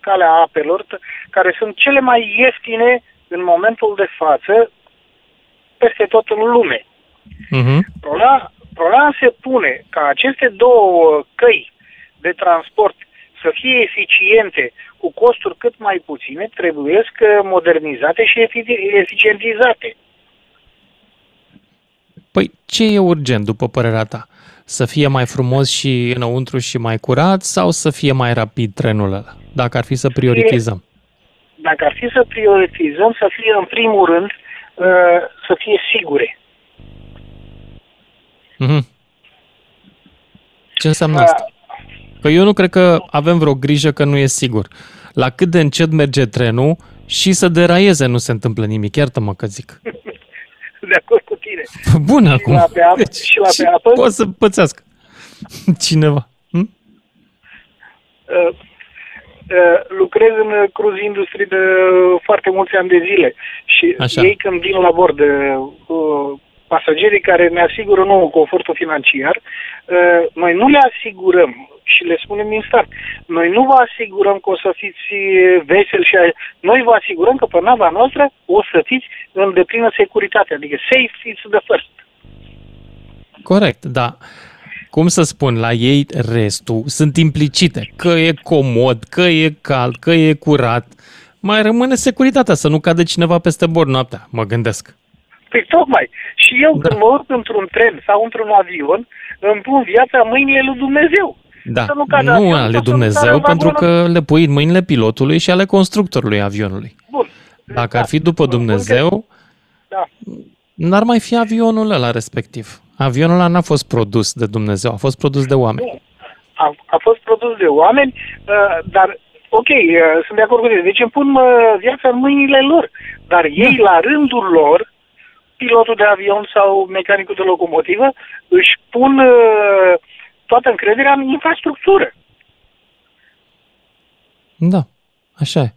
calea apelor, care sunt cele mai ieftine în momentul de față peste tot în lume. Uh-huh. Problema, problema se pune ca aceste două căi de transport să fie eficiente cu costuri cât mai puține, trebuie modernizate și eficientizate. Păi ce e urgent, după părerea ta? Să fie mai frumos și înăuntru și mai curat sau să fie mai rapid trenul ăla, dacă ar fi să prioritizăm? Dacă ar fi să prioritizăm, să fie în primul rând uh, să fie sigure. Mm-hmm. Ce înseamnă asta? Că eu nu cred că avem vreo grijă că nu e sigur. La cât de încet merge trenul și să deraieze nu se întâmplă nimic. Iartă-mă că zic. <laughs> de acord cu tine. Bun și acum. La pe apă, deci, și la pe apă. Poate să pățească <laughs> cineva. Hm? Uh, uh, lucrez în cruise industry de foarte mulți ani de zile și Așa. ei când vin la bord, uh, pasagerii care ne asigură nouă confortul financiar, uh, noi nu le asigurăm și le spunem din start. Noi nu vă asigurăm că o să fiți veseli și noi vă asigurăm că pe nava noastră o să fiți în deplină securitate, adică safe is the first. Corect, da. Cum să spun, la ei restul sunt implicite, că e comod, că e cald, că e curat. Mai rămâne securitatea, să nu cadă cineva peste bord noaptea, mă gândesc. Păi tocmai. Și eu da. când mă urc într-un tren sau într-un avion, îmi pun viața mâinile lui Dumnezeu. Da, să nu, nu avion, ale Dumnezeu, pentru că le pui în mâinile pilotului și ale constructorului avionului. Bun. Dacă ar fi după Dumnezeu, da. n-ar mai fi avionul ăla respectiv. Avionul ăla n-a fost produs de Dumnezeu, a fost produs de oameni. A, a fost produs de oameni, uh, dar ok, uh, sunt de acord cu tine. Deci îmi pun uh, viața în mâinile lor. Dar ei, da. la rândul lor, pilotul de avion sau mecanicul de locomotivă, își pun uh, toată încrederea în infrastructură. Da, așa e.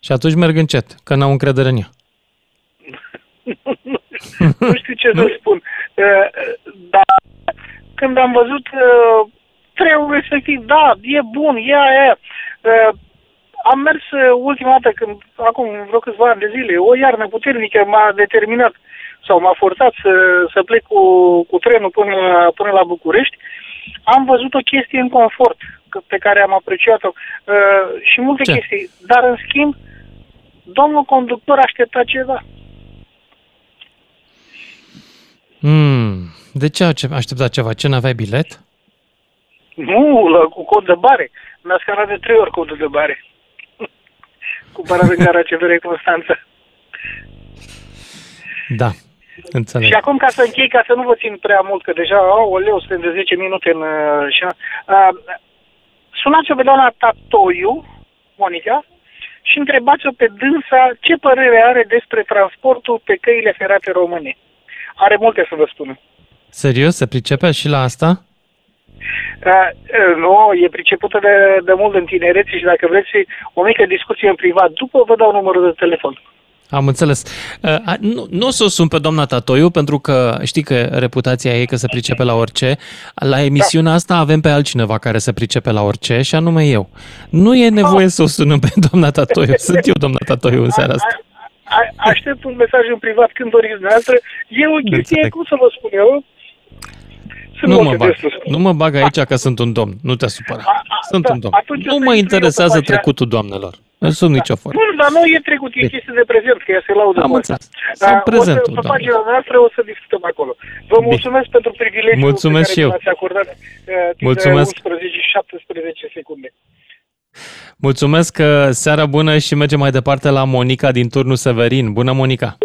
Și atunci merg încet, că n-au încredere în ea. <laughs> nu știu ce să spun. Uh, dar când am văzut uh, trenul respectiv, da, e bun, e aia. Uh, am mers ultima dată, când, acum vreo câțiva ani de zile, o iarnă puternică m-a determinat sau m-a forțat să, să plec cu, cu trenul până la, până la București. Am văzut o chestie în confort pe care am apreciat-o uh, și multe Ce? chestii. Dar, în schimb, domnul conductor aștepta ceva. Hmm. De ce aștepta ceva? Ce, n-aveai bilet? Nu, la, cu cod de bare. Mi-a scanat de trei ori codul de bare. <laughs> cu Paravencara CVR Constanța. Da, înțeleg. Și acum, ca să închei, ca să nu vă țin prea mult, că deja, o leu, suntem de 10 minute în... Uh, uh, sunați-o pe doamna Tatoiu, Monica, și întrebați-o pe dânsa ce părere are despre transportul pe căile ferate române. Are multe să vă spună. Serios? Se pricepe și la asta? Uh, nu, e pricepută de, de mult în tinerețe și dacă vreți o mică discuție în privat, după vă dau numărul de telefon. Am înțeles. Uh, nu, nu o să o sun pe doamna Tatoiu, pentru că știi că reputația ei că se pricepe la orice. La emisiunea asta avem pe altcineva care se pricepe la orice, și anume eu. Nu e nevoie să o sunăm pe doamna Tatoiu. Sunt eu doamna Tatoiu în seara asta. A, aștept un mesaj în privat când doriți dumneavoastră. E o chestie, cum să vă spun eu, sunt nu mă, bag, nu mă bag aici că sunt un domn, nu te supăra. A, a, sunt da, un domn. Nu mă interesează trecutul doamnelor. Nu sunt nicio formă. Bun, dar nu e trecut, e chestie de prezent, că ea se laudă Am înțeles. Sunt prezentul, Pe pagina noastră o să discutăm acolo. Vă mulțumesc Bine. pentru privilegiul mulțumesc pe care mi-ați acordat uh, mulțumesc. 11 și 17 secunde. Mulțumesc, că seara bună și mergem mai departe la Monica din turnul Severin. Bună, Monica!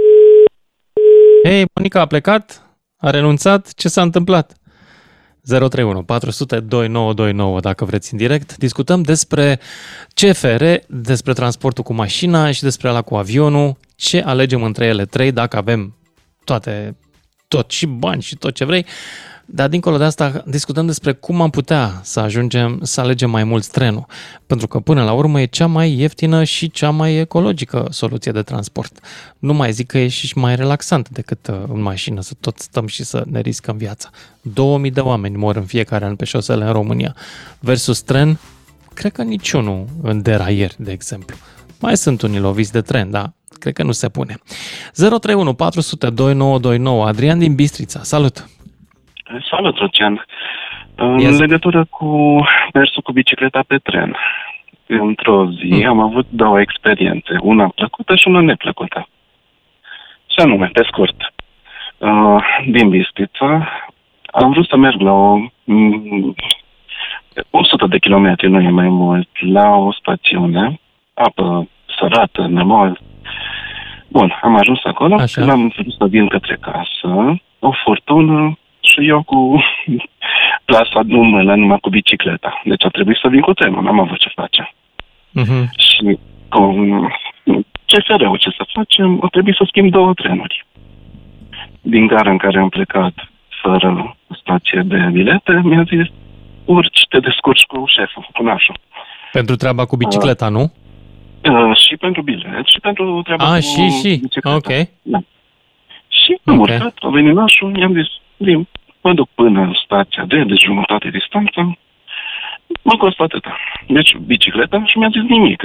Hei, Monica a plecat? A renunțat? Ce s-a întâmplat? 031 400 2929 dacă vreți în direct. Discutăm despre CFR, despre transportul cu mașina și despre ala cu avionul, ce alegem între ele trei dacă avem toate, tot și bani și tot ce vrei. Dar dincolo de asta discutăm despre cum am putea să ajungem să alegem mai mult trenul. Pentru că până la urmă e cea mai ieftină și cea mai ecologică soluție de transport. Nu mai zic că e și mai relaxant decât uh, în mașină să tot stăm și să ne riscăm viața. 2000 de oameni mor în fiecare an pe șosele în România. Versus tren, cred că niciunul în deraier, de exemplu. Mai sunt unii loviți de tren, dar cred că nu se pune. 031 400 2929 Adrian din Bistrița, salut! Salut, Lucian. În yes. legătură cu mersul cu bicicleta pe tren, într-o zi mm. am avut două experiențe, una plăcută și una neplăcută. Și anume, pe scurt, uh, din Bistrița, am vrut să merg la o 100 mm, de kilometri, nu e mai mult, la o stațiune, apă sărată, nemol. Bun, am ajuns acolo, Așa. când am vrut să vin către casă, o furtună și eu cu <laughs> plasa în mână, numai cu bicicleta. Deci a trebuit să vin cu trenul, n-am avut ce face. Uh-huh. Și cu ce să rău, ce să facem, a trebuit să schimb două trenuri. Din gara în care am plecat fără stație de bilete, mi-a zis, urci, te descurci cu șeful, cu nașul. Pentru treaba cu bicicleta, uh, nu? Uh, și pentru bilet, și pentru treaba ah, cu și, și. bicicleta. Ok. Da. Și am okay. urcat, a venit nașul, mi-am zis, Vin, mă duc până în stația de, de jumătate distanță, mă costă atâta. Deci bicicleta și mi-a zis nimic.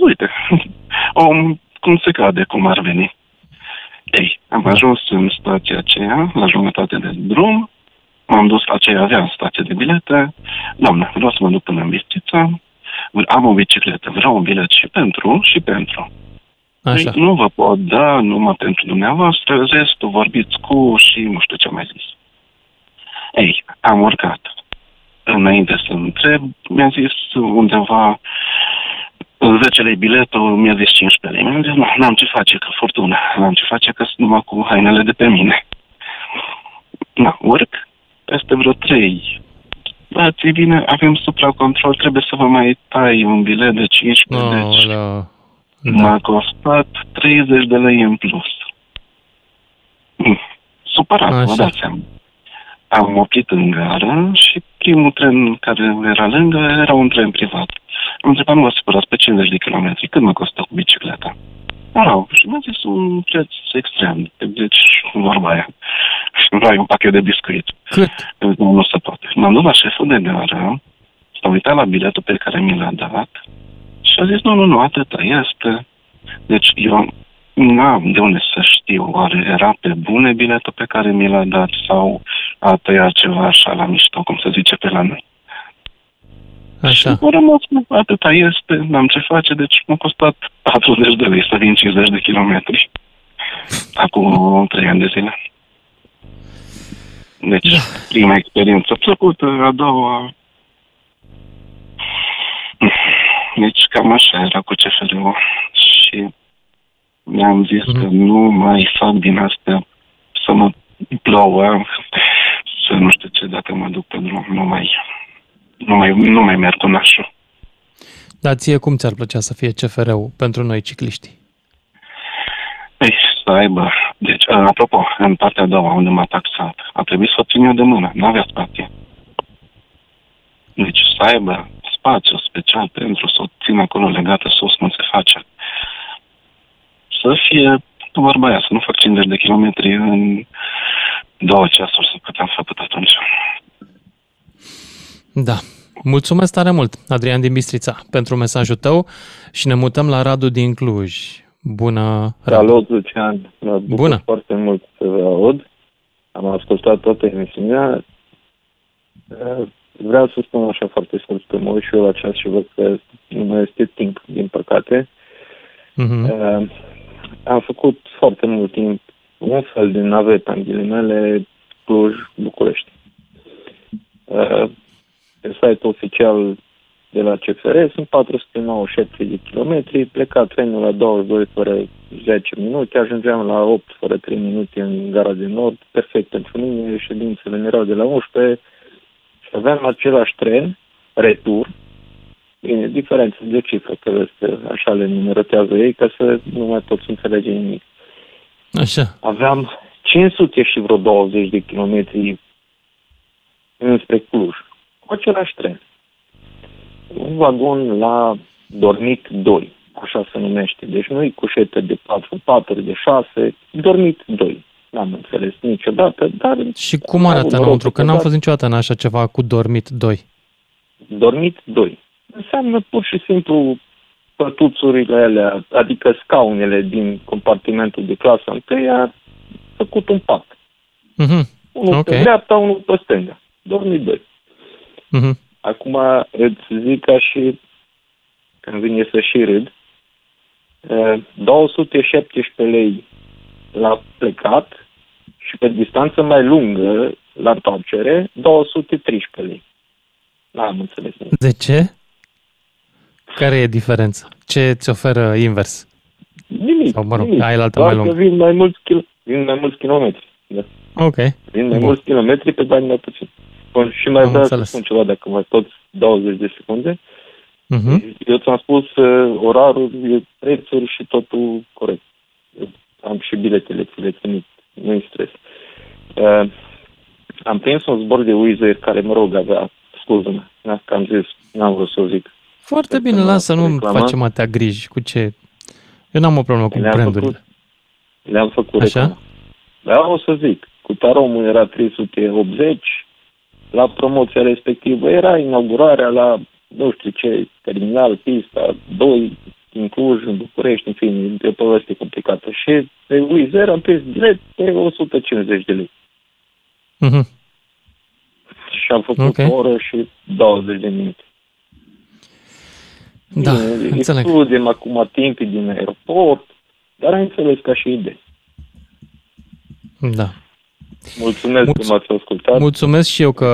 Uite, <laughs> om, cum se cade, cum ar veni. Ei, am ajuns în stația aceea, la jumătate de drum, m-am dus la aceea avea stație de bilete, doamne, vreau să mă duc până în Bistița, am o bicicletă, vreau un bilet și pentru, și pentru. Așa. Păi, nu vă pot da numai pentru dumneavoastră, restul vorbiți cu și nu știu ce mai zis. Ei, am urcat. Înainte să întreb, mi-a zis undeva 10 lei biletul, mi-a zis 15 lei. Mi-am zis, nu, n-am ce face, că furtună. N-am ce face, că sunt numai cu hainele de pe mine. na, urc peste vreo trei. Da, ți bine, avem supracontrol, trebuie să vă mai tai un bilet de 15, Oh, deci da. m-a costat 30 de lei în plus. Mm, Supărat, vă Așa. dați seama. Am oprit în gară și primul tren care era lângă era un tren privat. Am întrebat, nu vă supărați pe 50 de kilometri, cât mă costă cu bicicleta? Erau. Și mi-a zis un preț extrem. Deci, vorba aia. Nu ai un pachet de biscuit. Cât? Nu, nu se poate. M-am dus la șeful de gară, s-a uitat la biletul pe care mi l-a dat și a zis, nu, nu, nu, atâta este. Deci eu n-am de unde să știu, oare era pe bune biletul pe care mi l-a dat sau a tăiat ceva așa la mișto, cum se zice pe la noi. Așa. Am rămas, nu, atâta este, n-am ce face, deci m-a costat 40 de lei să vin 50 de kilometri. Acum 3 ani de zile. Deci, da. prima experiență plăcută, a doua... Deci cam așa era cu CFR-ul și mi-am zis mm-hmm. că nu mai fac din astea să mă plouă, să nu știu ce, dacă mă duc pe drum, nu mai, nu mai, nu mai merg cu nașul. Dar ție cum ți-ar plăcea să fie CFR-ul pentru noi cicliști? Ei, să aibă. Deci, a, apropo, în partea a doua, unde m-a taxat, a trebuit să o țin eu de mână, nu avea spație. Deci, să aibă spațiu special pentru să o țin acolo legată sus, cum se face. Să fie vorba aia, să nu fac 50 de kilometri în două ceasuri, sau cât am făcut atunci. Da. Mulțumesc tare mult, Adrian din Bistrița, pentru mesajul tău și ne mutăm la Radu din Cluj. Bună, Radu. Salut, Lucian. Mă bucur Bună. foarte mult să vă aud. Am ascultat toată emisiunea. Eh, Vreau să spun așa foarte scurt că mă uit și eu la ceas și văd că nu mai este timp, din păcate. Mhm. Uh, am făcut foarte mult timp un fel de navetă, în ghilimele, Cluj-București. Uh, pe site oficial de la CFR sunt 497 de kilometri, pleca trenul la 22 fără 10 minute, ajungeam la 8 fără 3 minute în gara de nord, perfect pentru mine, ședințele mi erau de la 11 și aveam același tren, retur, Bine, diferență de cifră, că este, așa le numerotează ei, ca să nu mai pot să înțelege nimic. Așa. Aveam 500 și vreo 20 de kilometri înspre Cluj, cu același tren. Un vagon la dormit 2, așa se numește. Deci nu-i cușetă de 4, 4 de 6, dormit 2. N-am înțeles niciodată, dar... Și cum arată înăuntru? Că n-am fost niciodată în așa ceva cu dormit 2. Dormit 2. Înseamnă pur și simplu pătuțurile alea, adică scaunele din compartimentul de clasa 1 a făcut un pat. Mhm. Unul Ok. pe dreapta, unul pe stânga. Dormit 2. Mhm. Acum îți zic ca și când vine să și râd, eh, 217 lei la plecat și pe distanță mai lungă la întoarcere 213 lei. N-am înțeles nimic. De ce? Care e diferența? Ce ți oferă invers? Nimic, Sau, mă rog, nimic. ai la altă Doar mai că lungă. vin mai mulți, kil- vin mai mulți kilometri. Da. Ok. Vin mai Bun. mulți kilometri pe bani mai puțin. Bun, și mai Am vreau să înțeles. spun ceva dacă mai tot 20 de secunde. Mhm. Eu ți-am spus uh, orarul, e prețuri și totul corect. Eu am și biletele, ți le trimit, nu-i stres. Uh, am prins un zbor de Wizz Air care, mă rog, avea, scuză-mă, da, că am zis, n-am vrut să o zic. Foarte bine, lasă, nu facem atâtea griji cu ce... Eu n-am o problemă cu Le-am brandurile. făcut, le-am făcut Așa? reclamă. Da, o să zic, cu taromul era 380, la promoția respectivă era inaugurarea la nu știu ce, terminal, pista 2, în Cluj, în București, în fine, e o poveste complicată. Și pe Wizz Air am prins direct pe 150 de lei. Mhm. Și am făcut Ok. o oră și 20 de minute. Da, Bine, înțeleg. Excludem acum timpii din aeroport, dar am înțeles ca și idee. Da. Mulțumesc că m-ați ascultat. Mulțumesc și eu că,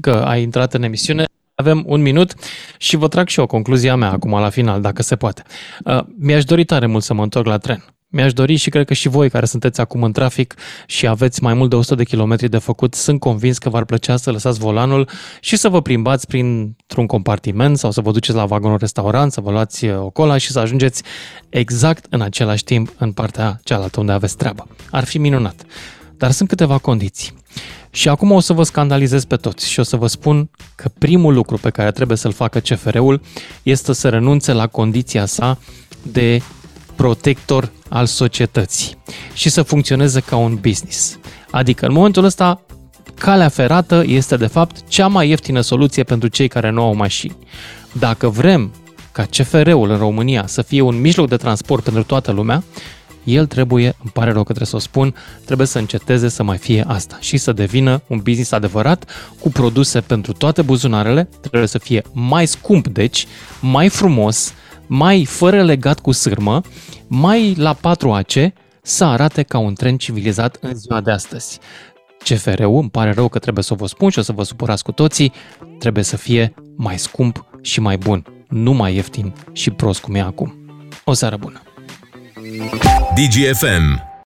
că ai intrat în emisiune. Avem un minut și vă trag și eu concluzia mea acum la final, dacă se poate. Uh, mi-aș dori tare mult să mă întorc la tren. Mi-aș dori și cred că și voi care sunteți acum în trafic și aveți mai mult de 100 de kilometri de făcut, sunt convins că v-ar plăcea să lăsați volanul și să vă plimbați printr-un compartiment sau să vă duceți la vagonul restaurant, să vă luați uh, o cola și să ajungeți exact în același timp în partea cealaltă unde aveți treabă. Ar fi minunat. Dar sunt câteva condiții. Și acum o să vă scandalizez pe toți și o să vă spun că primul lucru pe care trebuie să-l facă CFR-ul este să renunțe la condiția sa de protector al societății și să funcționeze ca un business. Adică în momentul ăsta calea ferată este de fapt cea mai ieftină soluție pentru cei care nu au mașini. Dacă vrem ca CFR-ul în România să fie un mijloc de transport pentru toată lumea, el trebuie, îmi pare rău că trebuie să o spun, trebuie să înceteze să mai fie asta și să devină un business adevărat cu produse pentru toate buzunarele, trebuie să fie mai scump, deci, mai frumos, mai fără legat cu sârmă, mai la 4AC, să arate ca un tren civilizat în ziua de astăzi. CFR-ul, îmi pare rău că trebuie să vă spun și o să vă supărați cu toții, trebuie să fie mai scump și mai bun, nu mai ieftin și prost cum e acum. O seară bună! DGFM